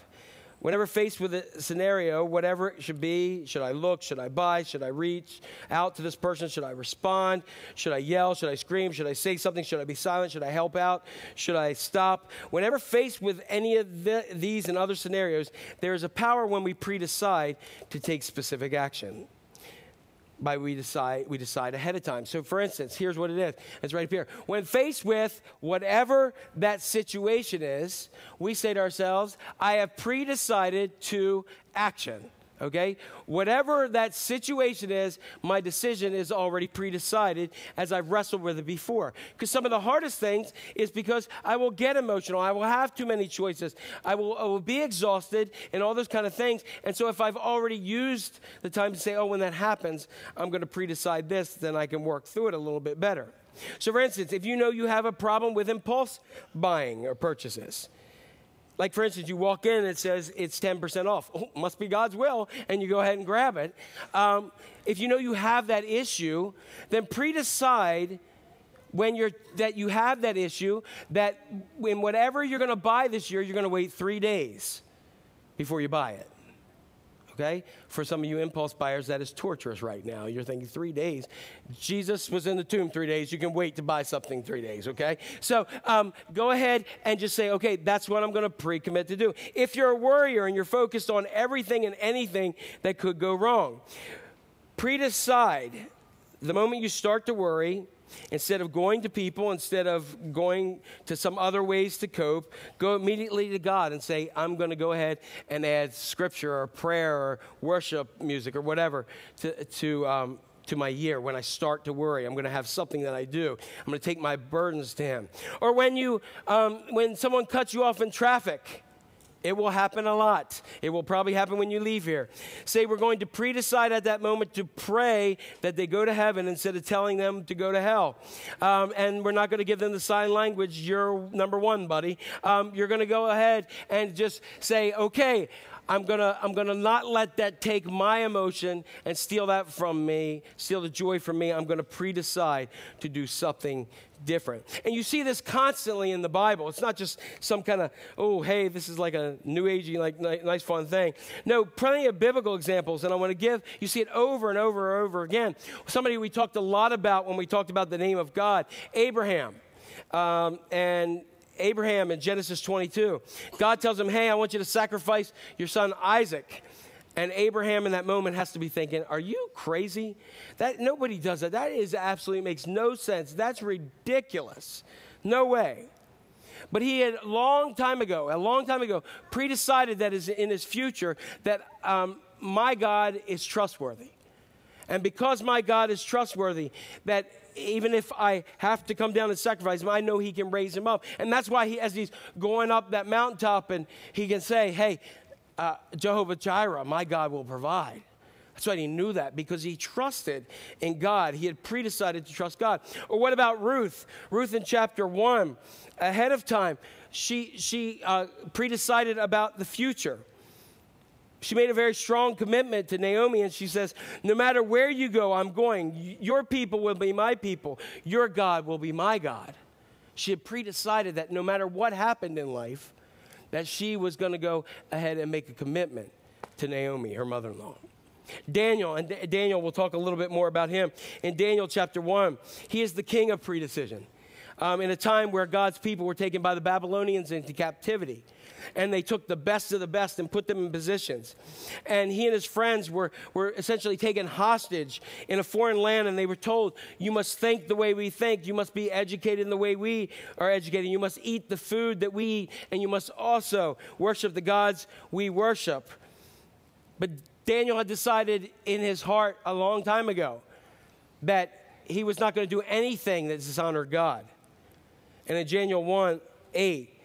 Whenever faced with a scenario, whatever it should be, should I look? Should I buy? Should I reach out to this person? Should I respond? Should I yell? Should I scream? Should I say something? Should I be silent? Should I help out? Should I stop? Whenever faced with any of the, these and other scenarios, there is a power when we pre decide to take specific action by we decide we decide ahead of time. So for instance, here's what it is. It's right up here. When faced with whatever that situation is, we say to ourselves, I have pre-decided to action okay? Whatever that situation is, my decision is already pre decided as I've wrestled with it before. Because some of the hardest things is because I will get emotional, I will have too many choices, I will, I will be exhausted, and all those kind of things. And so if I've already used the time to say, oh, when that happens, I'm going to pre decide this, then I can work through it a little bit better. So, for instance, if you know you have a problem with impulse buying or purchases, like, for instance, you walk in and it says it's 10% off. Oh, must be God's will, and you go ahead and grab it. Um, if you know you have that issue, then pre decide when you're that you have that issue that in whatever you're going to buy this year you're going to wait three days before you buy it okay? For some of you impulse buyers, that is torturous right now. You're thinking three days. Jesus was in the tomb three days. You can wait to buy something three days, okay? So um, go ahead and just say, okay, that's what I'm going to pre commit to do. If you're a worrier and you're focused on everything and anything that could go wrong, pre decide the moment you start to worry Instead of going to people, instead of going to some other ways to cope, go immediately to God and say, I'm going to go ahead and add scripture or prayer or worship music or whatever to, to, um, to my year when I start to worry. I'm going to have something that I do. I'm going to take my burdens to Him. Or when, you, um, when someone cuts you off in traffic it will happen a lot. It will probably happen when you leave here. Say we're going to pre decide at that moment to pray that they go to heaven instead of telling them to go to hell. Um, and we're not going to give them the sign language. You're number one, buddy. Um, you're going to go ahead and just say, okay, I'm gonna, I'm gonna not let that take my emotion and steal that from me, steal the joy from me. I'm gonna pre decide to do something different. And you see this constantly in the Bible. It's not just some kind of, oh, hey, this is like a new agey, like nice, fun thing. No, plenty of biblical examples, and I want to give, you see it over and over and over again. Somebody we talked a lot about when we talked about the name of God, Abraham. Um, and Abraham in Genesis 22. God tells him, Hey, I want you to sacrifice your son Isaac. And Abraham in that moment has to be thinking, Are you crazy? That nobody does that. That is absolutely makes no sense. That's ridiculous. No way. But he had a long time ago, a long time ago, pre-decided that is in his future that um, my God is trustworthy. And because my God is trustworthy, that even if I have to come down and sacrifice him, I know he can raise him up. And that's why he, as he's going up that mountaintop and he can say, hey, uh, Jehovah Jireh, my God will provide. That's why he knew that because he trusted in God. He had pre-decided to trust God. Or what about Ruth? Ruth in chapter one, ahead of time, she she uh, pre-decided about the future she made a very strong commitment to Naomi, and she says, No matter where you go, I'm going. Your people will be my people. Your God will be my God. She had pre-decided that no matter what happened in life, that she was going to go ahead and make a commitment to Naomi, her mother in law. Daniel, and Daniel, we'll talk a little bit more about him. In Daniel chapter 1, he is the king of pre-decision. Um, in a time where God's people were taken by the Babylonians into captivity and they took the best of the best and put them in positions. And he and his friends were, were essentially taken hostage in a foreign land, and they were told, You must think the way we think, you must be educated in the way we are educated, you must eat the food that we eat, and you must also worship the gods we worship. But Daniel had decided in his heart a long time ago that he was not going to do anything that dishonored God. And in Daniel 1 8,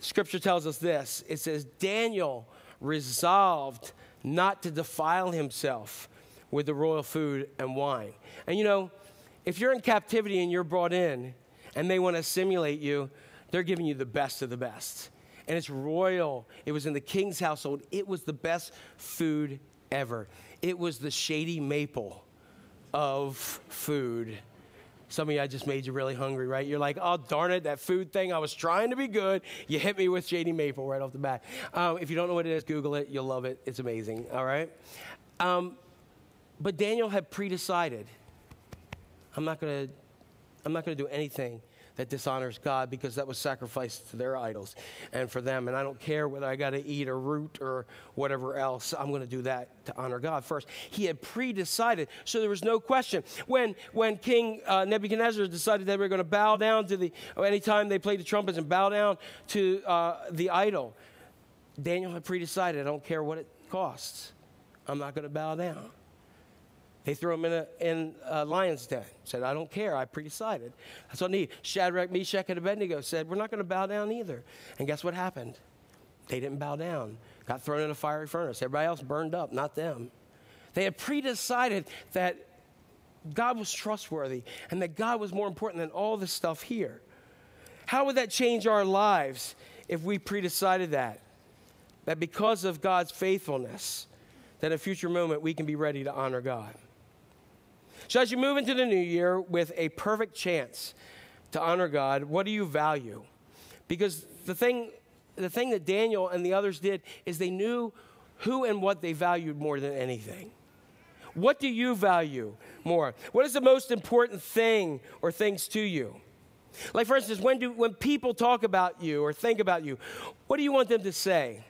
Scripture tells us this it says, Daniel resolved not to defile himself with the royal food and wine. And you know, if you're in captivity and you're brought in, and they want to simulate you, they're giving you the best of the best. And it's royal. It was in the king's household. It was the best food ever. It was the Shady Maple of food. Some of you, I just made you really hungry, right? You're like, oh, darn it, that food thing, I was trying to be good. You hit me with Shady Maple right off the bat. Um, if you don't know what it is, Google it. You'll love it. It's amazing, all right? Um, but Daniel had pre decided I'm not going to I'm not going to do anything that dishonors God because that was sacrificed to their idols and for them. And I don't care whether I got to eat a root or whatever else. I'm going to do that to honor God first. He had pre-decided, so there was no question. When when King uh, Nebuchadnezzar decided that they were going to bow down to the anytime they played the trumpets and bow down to uh, the idol, Daniel had pre-decided. I don't care what it costs. I'm not going to bow down. They threw him in a, in a lion's den. Said, I don't care. I pre-decided. That's what I need. Shadrach, Meshach, and Abednego said, we're not going to bow down either. And guess what happened? They didn't bow down. Got thrown in a fiery furnace. Everybody else burned up, not them. They had pre-decided that God was trustworthy and that God was more important than all this stuff here. How would that change our lives if we pre-decided that? That because of God's faithfulness, that in a future moment we can be ready to honor God. So, as you move into the new year with a perfect chance to honor God, what do you value? Because the thing, the thing that Daniel and the others did is they knew who and what they valued more than anything. What do you value more? What is the most important thing or things to you? Like, for instance, when, do, when people talk about you or think about you, what do you want them to say?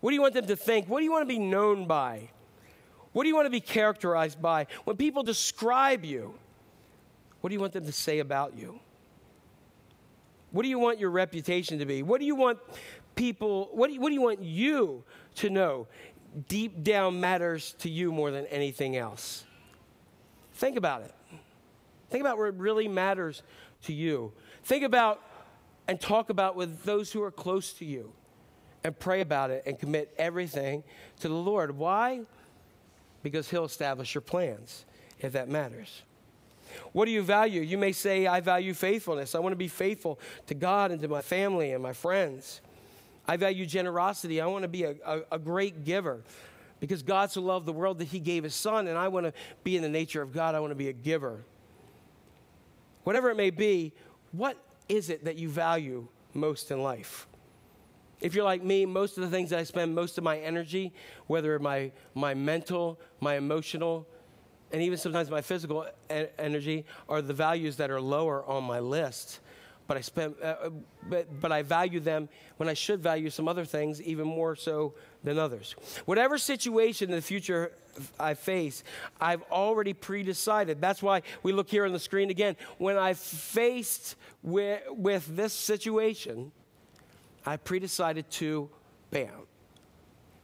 What do you want them to think? What do you want to be known by? What do you want to be characterized by? When people describe you, what do you want them to say about you? What do you want your reputation to be? What do you want people, what do you, what do you want you to know deep down matters to you more than anything else? Think about it. Think about what really matters to you. Think about and talk about with those who are close to you and pray about it and commit everything to the Lord. Why? Because He'll establish your plans if that matters. What do you value? You may say, I value faithfulness. I want to be faithful to God and to my family and my friends. I value generosity. I want to be a, a, a great giver because God so loved the world that He gave His Son, and I want to be in the nature of God. I want to be a giver. Whatever it may be, what is it that you value most in life? If you're like me, most of the things that I spend most of my energy, whether my, my mental, my emotional, and even sometimes my physical energy, are the values that are lower on my list. But I, spend, uh, uh, but, but I value them when I should value some other things even more so than others. Whatever situation in the future I face, I've already pre decided. That's why we look here on the screen again. When I faced with, with this situation, I pre-decided to bam.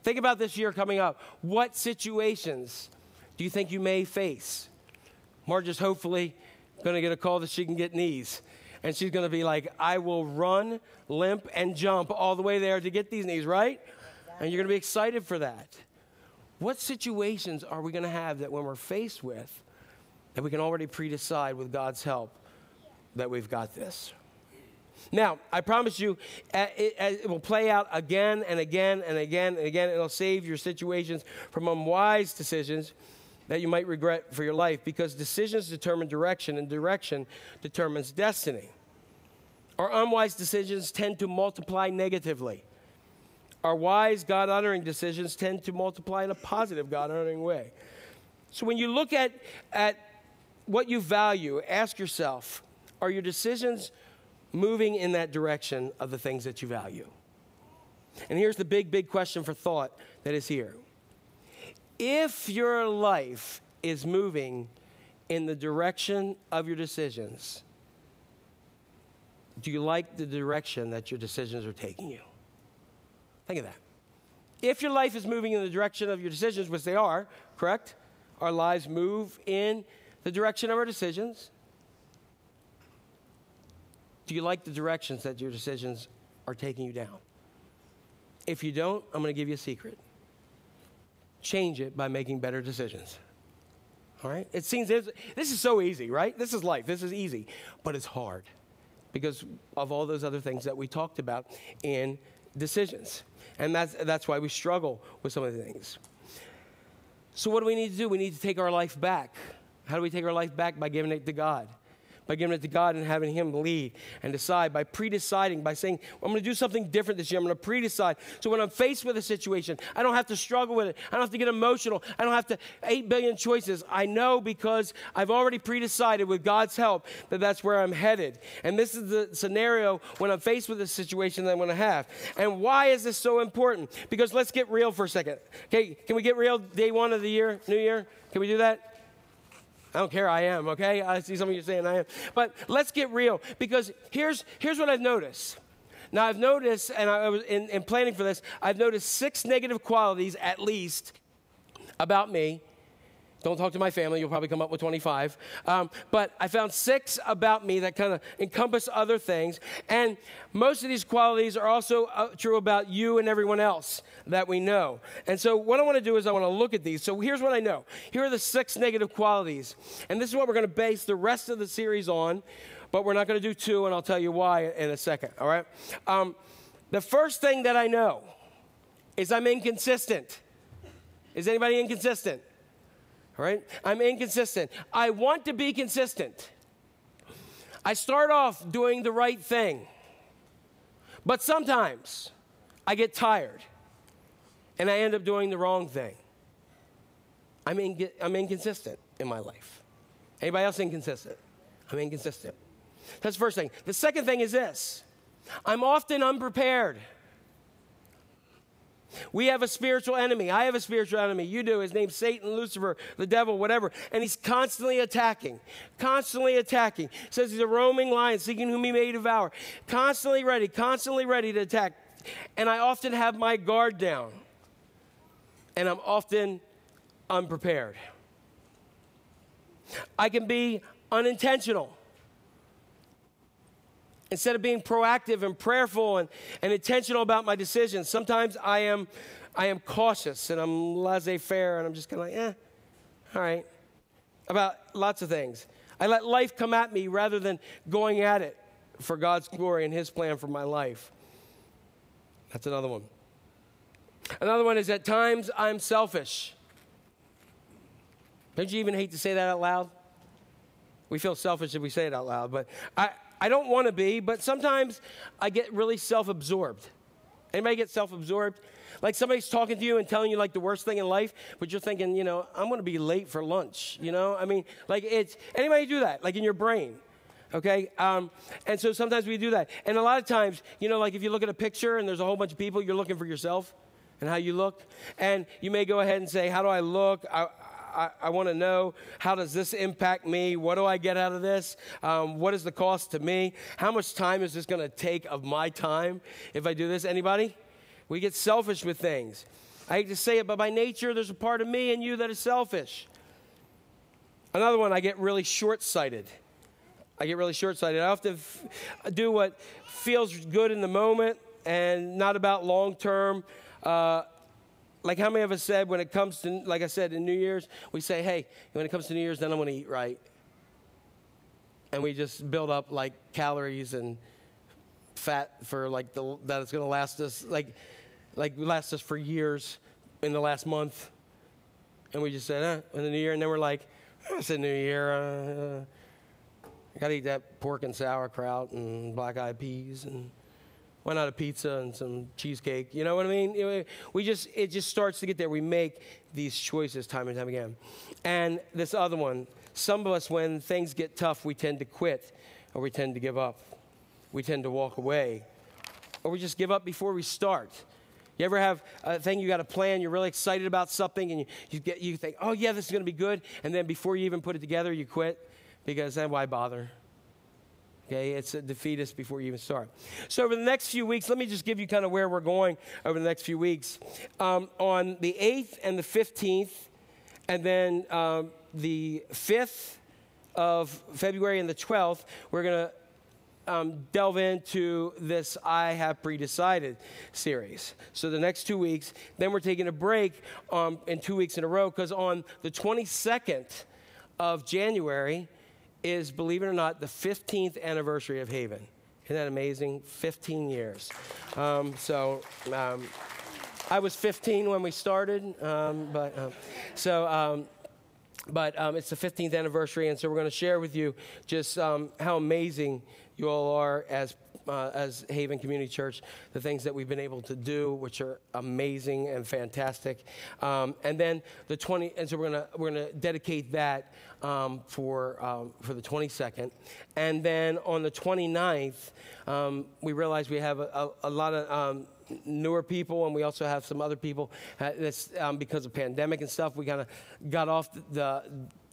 Think about this year coming up. What situations do you think you may face? Marge is hopefully going to get a call that she can get knees. And she's going to be like, I will run, limp, and jump all the way there to get these knees, right? And you're going to be excited for that. What situations are we going to have that when we're faced with, that we can already pre decide with God's help that we've got this? Now, I promise you, it, it, will play out again and again and again and again. It'll save your situations from unwise decisions that you might regret for your life because decisions determine direction, and direction determines destiny. Our unwise decisions tend to multiply negatively. Our wise, God honoring decisions tend to multiply in a positive, God honoring way. So when you look at, at what you value, ask yourself are your decisions moving in that direction of the things that you value. And here's the big, big question for thought that is here. If your life is moving in the direction of your decisions, do you like the direction that your decisions are taking you? Think of that. If your life is moving in the direction of your decisions, which they are, correct? Our lives move in the direction of our decisions. Do you like the directions that your decisions are taking you down? If you don't, I'm going to give you a secret. Change it by making better decisions. All right? It seems this is so easy, right? This is life. This is easy, but it's hard because of all those other things that we talked about in decisions. And that's, that's why we struggle with some of the things. So, what do we need to do? We need to take our life back. How do we take our life back? By giving it to God by giving it to God and having Him lead and decide, by pre deciding, by saying, I'm going to do something different this year. I'm going to pre decide. So when I'm faced with a situation, I don't have to struggle with it. I don't have to get emotional. I don't have to, 8 billion choices. I know because I've already pre decided with God's help that that's where I'm headed. And this is the scenario when I'm faced with a situation that I'm going to have. And why is this so important? Because let's get real for a second. Okay, can we get real day one of the year, new year? Can we do that? I don't care, I am, okay? I see some of you saying I am. But let's get real because here's, here's what I've noticed. Now, I've noticed, and I was in, in planning for this, I've noticed six negative qualities at least about me don't talk to my family, you'll probably come up with 25. Um, but I found six about me that kind of encompass other things. And most of these qualities are also uh, true about you and everyone else that we know. And so, what I want to do is I want to look at these. So, here's what I know here are the six negative qualities. And this is what we're going to base the rest of the series on. But we're not going to do two, and I'll tell you why in a second, all right? Um, the first thing that I know is I'm inconsistent. Is anybody inconsistent? Right? I'm inconsistent. I want to be consistent. I start off doing the right thing, but sometimes I get tired and I end up doing the wrong thing. I'm, in, I'm inconsistent in my life. Anybody else inconsistent? I'm inconsistent. That's the first thing. The second thing is this I'm often unprepared. We have a spiritual enemy. I have a spiritual enemy. You do. His name's Satan, Lucifer, the devil, whatever. And he's constantly attacking, constantly attacking. says he's a roaming lion, seeking whom he may devour. Constantly ready, constantly ready to attack. And I often have my guard down. And I'm often unprepared. I can be unintentional instead of being proactive and prayerful and, and intentional about my decisions, sometimes I am, I am cautious and I'm laissez faire and I'm just kind of like, eh, all right, about lots of things. I let life come at me rather than going at it for God's glory and His plan for my life. That's another one. Another one is at times I'm selfish. Don't you even hate to say that out loud? We feel selfish if we say it out loud, but I, I don't want to be, but sometimes I get really self absorbed. Anybody get self absorbed? Like somebody's talking to you and telling you like the worst thing in life, but you're thinking, you know, I'm going to be late for lunch. You know, I mean, like it's anybody do that, like in your brain. Okay, um, and so sometimes we do that, and a lot of times, you know, like if you look at a picture and there's a whole bunch of people, you're looking for yourself and how you look, and you may go ahead and say, "How do I look? I, I, I want to know how does this impact me? What do I get out of this? Um, what is the cost to me? How much time is this going to take of my time if I do this? Anybody? We get selfish with things. I hate to say it, but by nature, there's a part of me and you that is selfish. Another one, I get really short sighted. I get really short sighted. I often f- do what feels good in the moment and not about long term. Uh, like how many of us said when it comes to, like I said, in New Year's, we say, hey, when it comes to New Year's, then I'm going to eat right. And we just build up like calories and fat for like the, that it's going to last us, like, like last us for years in the last month. And we just said, eh, in the New Year. And then we're like, it's a New Year. Uh, I got to eat that pork and sauerkraut and black eyed peas and why not a pizza and some cheesecake? You know what I mean? We just, it just starts to get there. We make these choices time and time again. And this other one, some of us, when things get tough, we tend to quit or we tend to give up. We tend to walk away or we just give up before we start. You ever have a thing you got a plan, you're really excited about something, and you, you, get, you think, oh, yeah, this is going to be good. And then before you even put it together, you quit because then why bother? Okay, it's a defeatist before you even start. So, over the next few weeks, let me just give you kind of where we're going over the next few weeks. Um, on the 8th and the 15th, and then um, the 5th of February and the 12th, we're going to um, delve into this I Have Pre-Decided series. So the next two weeks, then we're taking a break um, in two weeks in a row because on the 22nd of January is, believe it or not, the 15th anniversary of Haven. Isn't that amazing? 15 years. Um, so um, I was 15 when we started, um, but um, so. But um, it's the 15th anniversary, and so we're going to share with you just um, how amazing you all are as uh, as Haven Community Church, the things that we've been able to do, which are amazing and fantastic. Um, and then the 20, and so we're gonna we're gonna dedicate that um, for um, for the 22nd, and then on the 29th, um, we realize we have a, a, a lot of um, newer people, and we also have some other people. Uh, that's um, because of pandemic and stuff. We kind of got off the,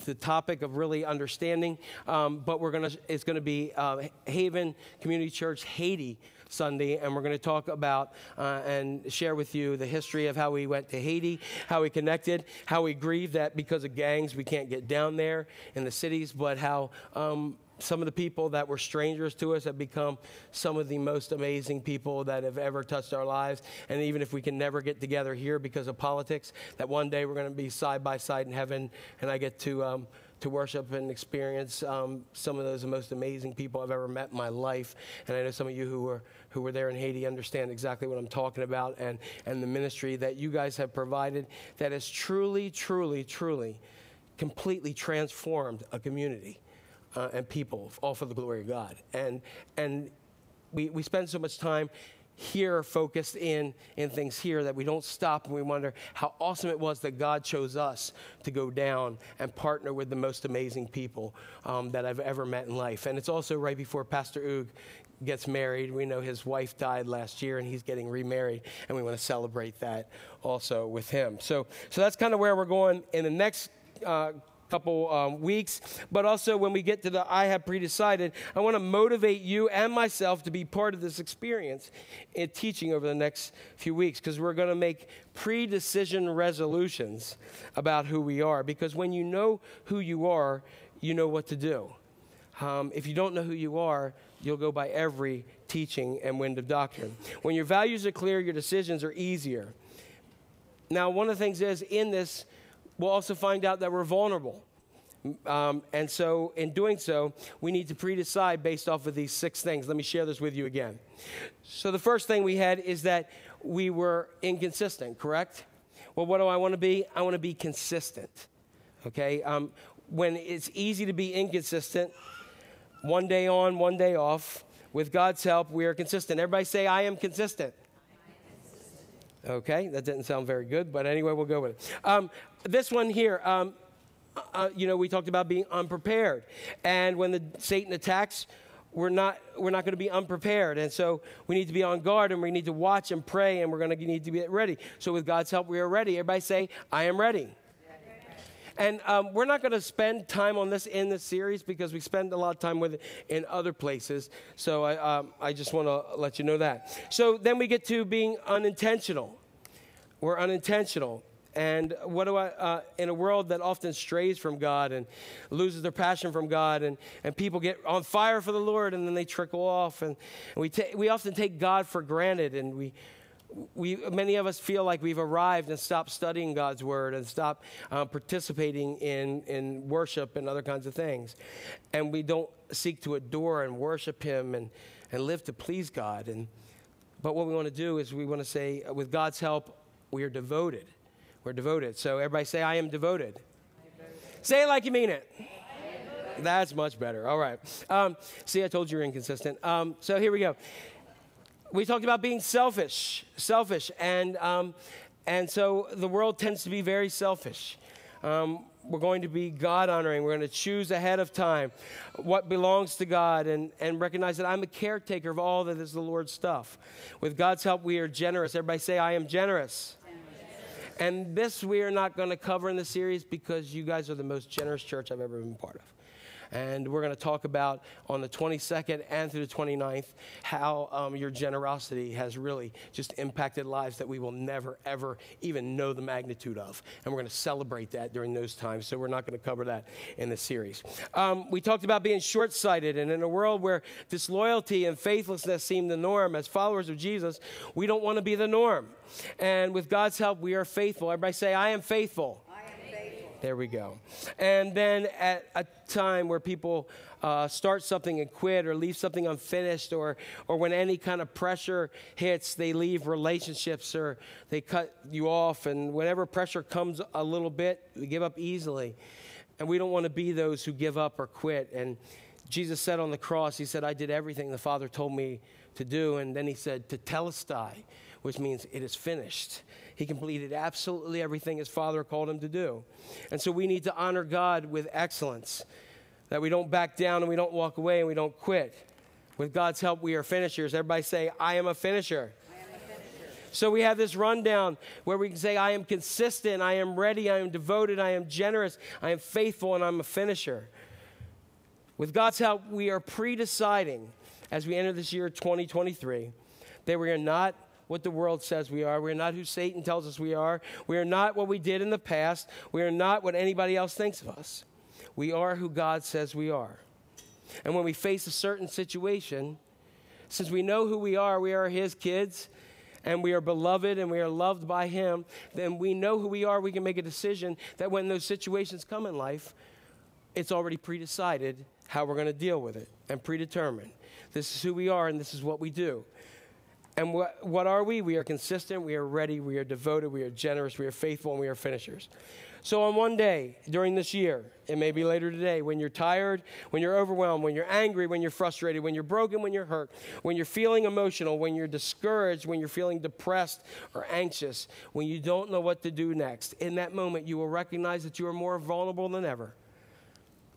the topic of really understanding. Um, but we're gonna it's gonna be uh, Haven Community Church Haiti Sunday, and we're going to talk about uh, and share with you the history of how we went to Haiti, how we connected, how we grieved that because of gangs we can't get down there in the cities, but how um, some of the people that were strangers to us have become some of the most amazing people that have ever touched our lives. And even if we can never get together here because of politics, that one day we're going to be side by side in heaven, and I get to. Um, to worship and experience um, some of those most amazing people I've ever met in my life. And I know some of you who were, who were there in Haiti understand exactly what I'm talking about and, and the ministry that you guys have provided that has truly, truly, truly completely transformed a community uh, and people, all for the glory of God. And, and we, we spend so much time here focused in in things here that we don't stop and we wonder how awesome it was that god chose us to go down and partner with the most amazing people um, that i've ever met in life. And it's also right before pastor oog gets married. We know his wife died last year and he's getting remarried and we want to celebrate that also with him. So so that's kind of where we're going. In the next uh, couple um, weeks. But also, when we get to the I have pre-decided, I want to motivate you and myself to be part of this experience in teaching over the next few weeks because we're going to make pre decision resolutions about who we are. Because when you know who you are, you know what to do. Um, if you don't know who you are, you'll go by every teaching and wind of doctrine. When your values are clear, your decisions are easier. Now, one of the things is in this we'll also find out that we're vulnerable. Um, and so, in doing so, we need to pre decide based off of these six things. Let me share this with you again. So, the first thing we had is that we were inconsistent, correct? Well, what do I want to be? I want to be consistent. Okay? Um, when it's easy to be inconsistent, one day on, one day off, with God's help, we are consistent. Everybody say, I am consistent. Okay, that didn't sound very good, but anyway, we'll go with it. Um, this one here, um, uh, you know, we talked about being unprepared. And when the Satan attacks, we're not, we're not going to be unprepared. And so we need to be on guard and we need to watch and pray and we're going to need to be ready. So with God's help, we are ready. Everybody say, I am ready. And um, we're not going to spend time on this in this series because we spend a lot of time with it in other places. So I, um, I just want to let you know that. So then we get to being unintentional. We're unintentional. And what do I, uh, in a world that often strays from God and loses their passion from God, and, and people get on fire for the Lord and then they trickle off, and, and we, ta- we often take God for granted, and we, we, many of us feel like we've arrived and stopped studying God's word and stopped uh, participating in, in worship and other kinds of things. And we don't seek to adore and worship Him and, and live to please God. And, but what we want to do is we want to say, with God's help, we are devoted. We're devoted. So everybody say, I am devoted. Say it like you mean it. That's much better. All right. Um, see, I told you you're inconsistent. Um, so here we go we talked about being selfish, selfish, and um, and so the world tends to be very selfish. Um, we're going to be God honoring. We're going to choose ahead of time what belongs to God and, and recognize that I'm a caretaker of all that is the Lord's stuff. With God's help, we are generous. Everybody say, I am generous. And this we are not going to cover in the series because you guys are the most generous church I've ever been part of. And we're going to talk about on the 22nd and through the 29th how um, your generosity has really just impacted lives that we will never, ever even know the magnitude of. And we're going to celebrate that during those times. So we're not going to cover that in the series. Um, we talked about being short sighted. And in a world where disloyalty and faithlessness seem the norm, as followers of Jesus, we don't want to be the norm. And with God's help, we are faithful. Everybody say, I am faithful. There we go. And then at a time where people uh, start something and quit or leave something unfinished, or, or when any kind of pressure hits, they leave relationships or they cut you off. And whenever pressure comes a little bit, we give up easily. And we don't want to be those who give up or quit. And Jesus said on the cross, He said, I did everything the Father told me to do. And then He said, Tetelestai, which means it is finished. He completed absolutely everything his father called him to do. And so we need to honor God with excellence, that we don't back down and we don't walk away and we don't quit. With God's help, we are finishers. Everybody say, I am a finisher. So we have this rundown where we can say, I am consistent, I am ready, I am devoted, I am generous, I am faithful, and I'm a finisher. With God's help, we are pre deciding as we enter this year 2023 that we are not what the world says we are. We're not who Satan tells us we are. We are not what we did in the past. We are not what anybody else thinks of us. We are who God says we are. And when we face a certain situation, since we know who we are, we are His kids, and we are beloved and we are loved by Him, then we know who we are. We can make a decision that when those situations come in life, it's already pre decided how we're going to deal with it and predetermined. This is who we are and this is what we do. And what, what are we? We are consistent, we are ready, we are devoted, we are generous, we are faithful, and we are finishers. So, on one day during this year, it may be later today, when you're tired, when you're overwhelmed, when you're angry, when you're frustrated, when you're broken, when you're hurt, when you're feeling emotional, when you're discouraged, when you're feeling depressed or anxious, when you don't know what to do next, in that moment, you will recognize that you are more vulnerable than ever.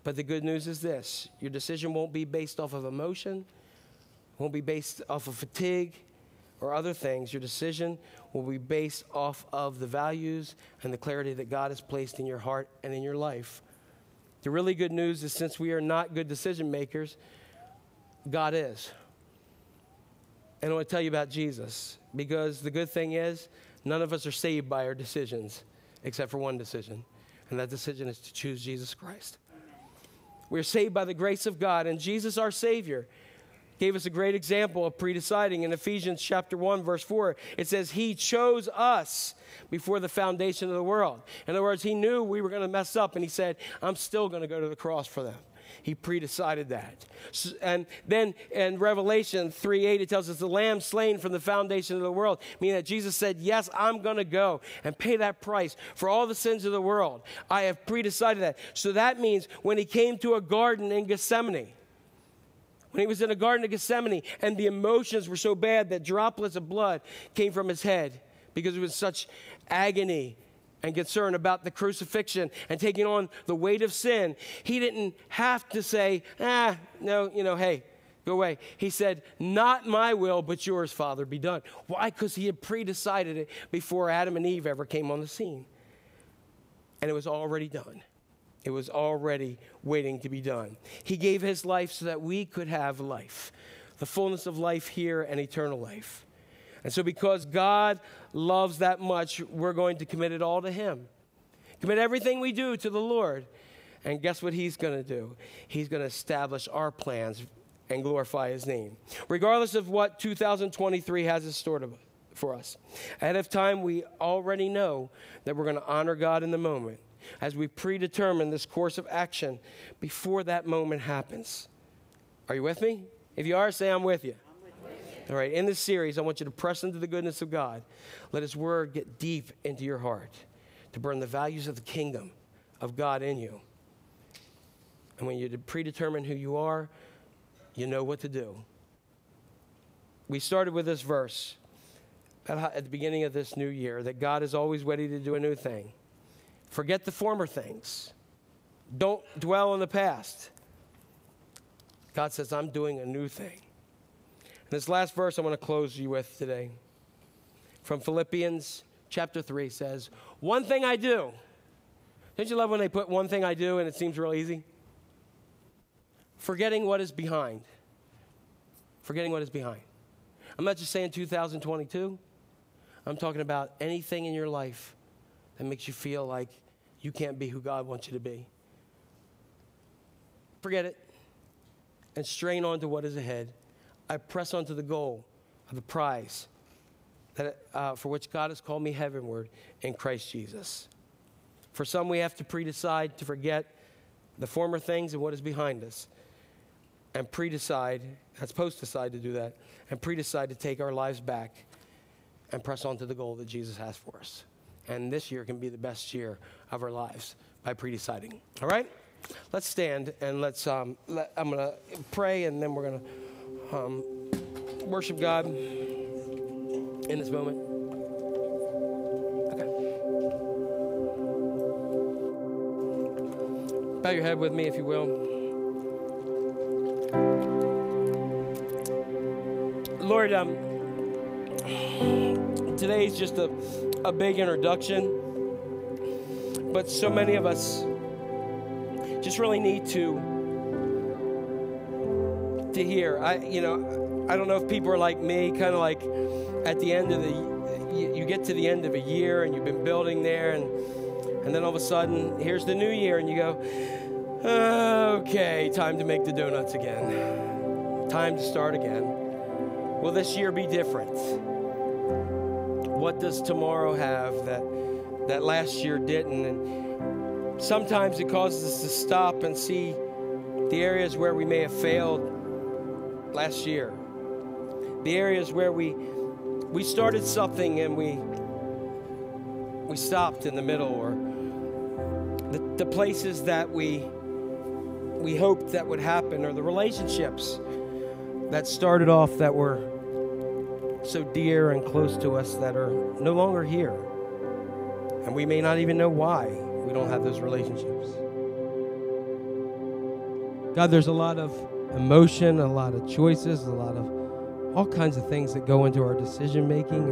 But the good news is this your decision won't be based off of emotion, won't be based off of fatigue or other things, your decision will be based off of the values and the clarity that God has placed in your heart and in your life. The really good news is since we are not good decision makers, God is. And I want to tell you about Jesus because the good thing is, none of us are saved by our decisions except for one decision, and that decision is to choose Jesus Christ. We're saved by the grace of God, and Jesus, our Savior, gave us a great example of pre-deciding. In Ephesians chapter 1 verse 4 it says he chose us before the foundation of the world. In other words he knew we were going to mess up and he said i'm still going to go to the cross for them. He pre-decided that. So, and then in revelation 3 8 it tells us the lamb slain from the foundation of the world meaning that jesus said yes i'm going to go and pay that price for all the sins of the world. I have pre-decided that. So that means when he came to a garden in gethsemane when he was in the Garden of Gethsemane, and the emotions were so bad that droplets of blood came from his head because it was such agony and concern about the crucifixion and taking on the weight of sin. He didn't have to say, ah, no, you know, hey, go away. He said, Not my will, but yours, Father, be done. Why? Because he had pre decided it before Adam and Eve ever came on the scene. And it was already done. It was already waiting to be done. He gave his life so that we could have life, the fullness of life here and eternal life. And so, because God loves that much, we're going to commit it all to Him. Commit everything we do to the Lord. And guess what He's going to do? He's going to establish our plans and glorify His name. Regardless of what 2023 has in store for us, ahead of time, we already know that we're going to honor God in the moment as we predetermine this course of action before that moment happens. Are you with me? If you are, say, I'm with you. All right, in this series, I want you to press into the goodness of God. Let His word get deep into your heart to burn the values of the kingdom of God in you. And when you predetermine who you are, you know what to do. We started with this verse at the beginning of this new year that God is always ready to do a new thing. Forget the former things. Don't dwell on the past. God says, I'm doing a new thing. And this last verse I want to close you with today from Philippians chapter 3 says, One thing I do. Don't you love when they put one thing I do and it seems real easy? Forgetting what is behind. Forgetting what is behind. I'm not just saying 2022, I'm talking about anything in your life that makes you feel like you can't be who God wants you to be. Forget it and strain on to what is ahead. I press on to the goal of the prize that, uh, for which God has called me heavenward in Christ Jesus. For some, we have to pre decide to forget the former things and what is behind us, and pre decide, that's post decide to do that, and pre decide to take our lives back and press on to the goal that Jesus has for us. And this year can be the best year of our lives by pre deciding. All right? Let's stand and let's, um, let, I'm going to pray and then we're going to um, worship God in this moment. Okay. Bow your head with me, if you will. Lord, um, today is just a, a big introduction, but so many of us just really need to to hear. I, you know, I don't know if people are like me, kind of like at the end of the, you, get to the end of a year and you've been building there, and and then all of a sudden here's the new year, and you go, okay, time to make the donuts again, time to start again. Will this year be different? What does tomorrow have that that last year didn't? And sometimes it causes us to stop and see the areas where we may have failed last year. The areas where we we started something and we we stopped in the middle or the, the places that we we hoped that would happen or the relationships that started off that were so dear and close to us that are no longer here. And we may not even know why we don't have those relationships. God, there's a lot of emotion, a lot of choices, a lot of all kinds of things that go into our decision making.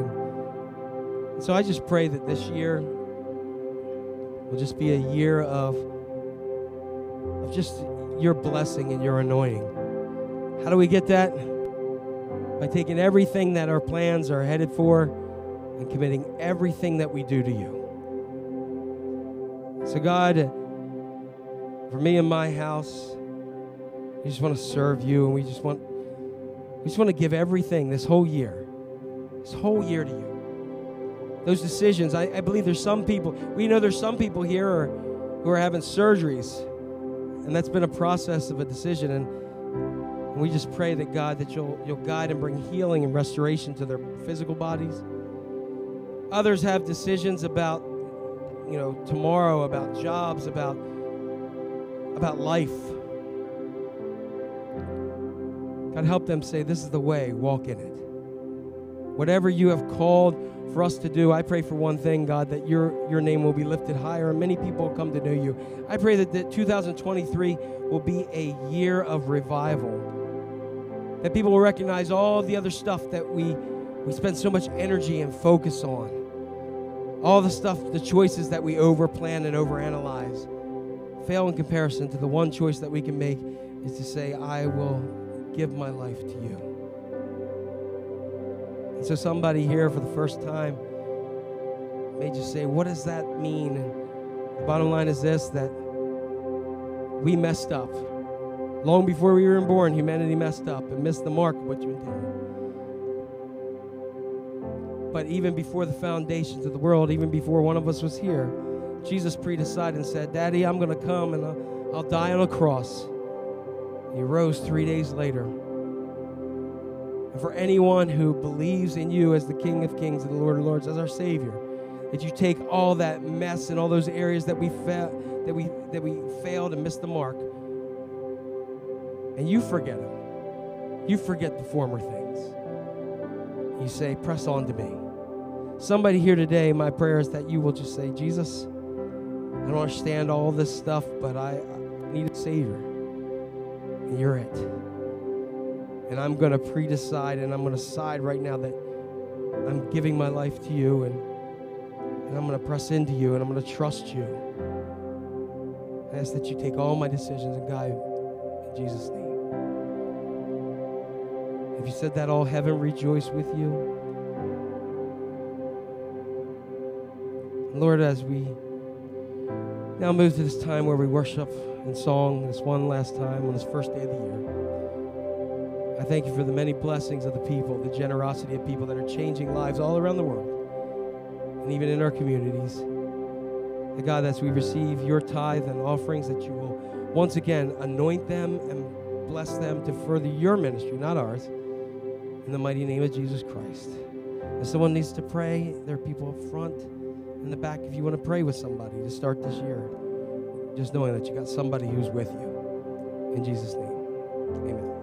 And so I just pray that this year will just be a year of, of just your blessing and your anointing. How do we get that? By taking everything that our plans are headed for and committing everything that we do to you. So, God, for me and my house, we just want to serve you and we just want we just want to give everything this whole year. This whole year to you. Those decisions, I, I believe there's some people, we know there's some people here who are having surgeries, and that's been a process of a decision. And, and we just pray that God, that you'll, you'll guide and bring healing and restoration to their physical bodies. Others have decisions about, you know, tomorrow, about jobs, about, about life. God, help them say, This is the way, walk in it. Whatever you have called for us to do, I pray for one thing, God, that your, your name will be lifted higher and many people will come to know you. I pray that, that 2023 will be a year of revival. That people will recognize all the other stuff that we, we spend so much energy and focus on. All the stuff, the choices that we overplan and overanalyze fail in comparison to the one choice that we can make is to say, I will give my life to you. And so, somebody here for the first time may just say, What does that mean? And the bottom line is this that we messed up. Long before we were born, humanity messed up and missed the mark of what you intended. But even before the foundations of the world, even before one of us was here, Jesus pre-decided and said, Daddy, I'm going to come and I'll, I'll die on a cross. He rose three days later. And for anyone who believes in you as the King of Kings and the Lord of Lords, as our Savior, that you take all that mess and all those areas that we fa- that we that we failed and missed the mark, and you forget them. You forget the former things. You say, "Press on to me." Somebody here today, my prayer is that you will just say, "Jesus, I don't understand all this stuff, but I, I need a Savior." and you're it. And I'm going to pre decide and I'm going to decide right now that I'm giving my life to you and, and I'm going to press into you and I'm going to trust you. I ask that you take all my decisions and guide in Jesus' name. If you said that, all heaven rejoice with you. Lord, as we now move to this time where we worship in song this one last time on this first day of the year, I thank you for the many blessings of the people, the generosity of people that are changing lives all around the world and even in our communities. And God, as we receive your tithe and offerings, that you will once again anoint them and bless them to further your ministry, not ours in the mighty name of Jesus Christ. If someone needs to pray, there are people up front in the back if you want to pray with somebody to start this year. Just knowing that you got somebody who's with you. In Jesus' name, amen.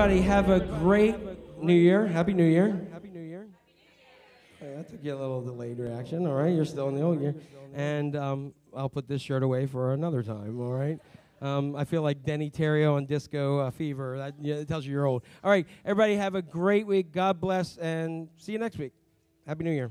Everybody, have a great New Year. Happy New Year. Happy New Year. That took you a little delayed reaction. All right, you're still in the old year, and um, I'll put this shirt away for another time. All right. Um, I feel like Denny Terrio on Disco uh, Fever. That yeah, tells you you're old. All right, everybody, have a great week. God bless, and see you next week. Happy New Year.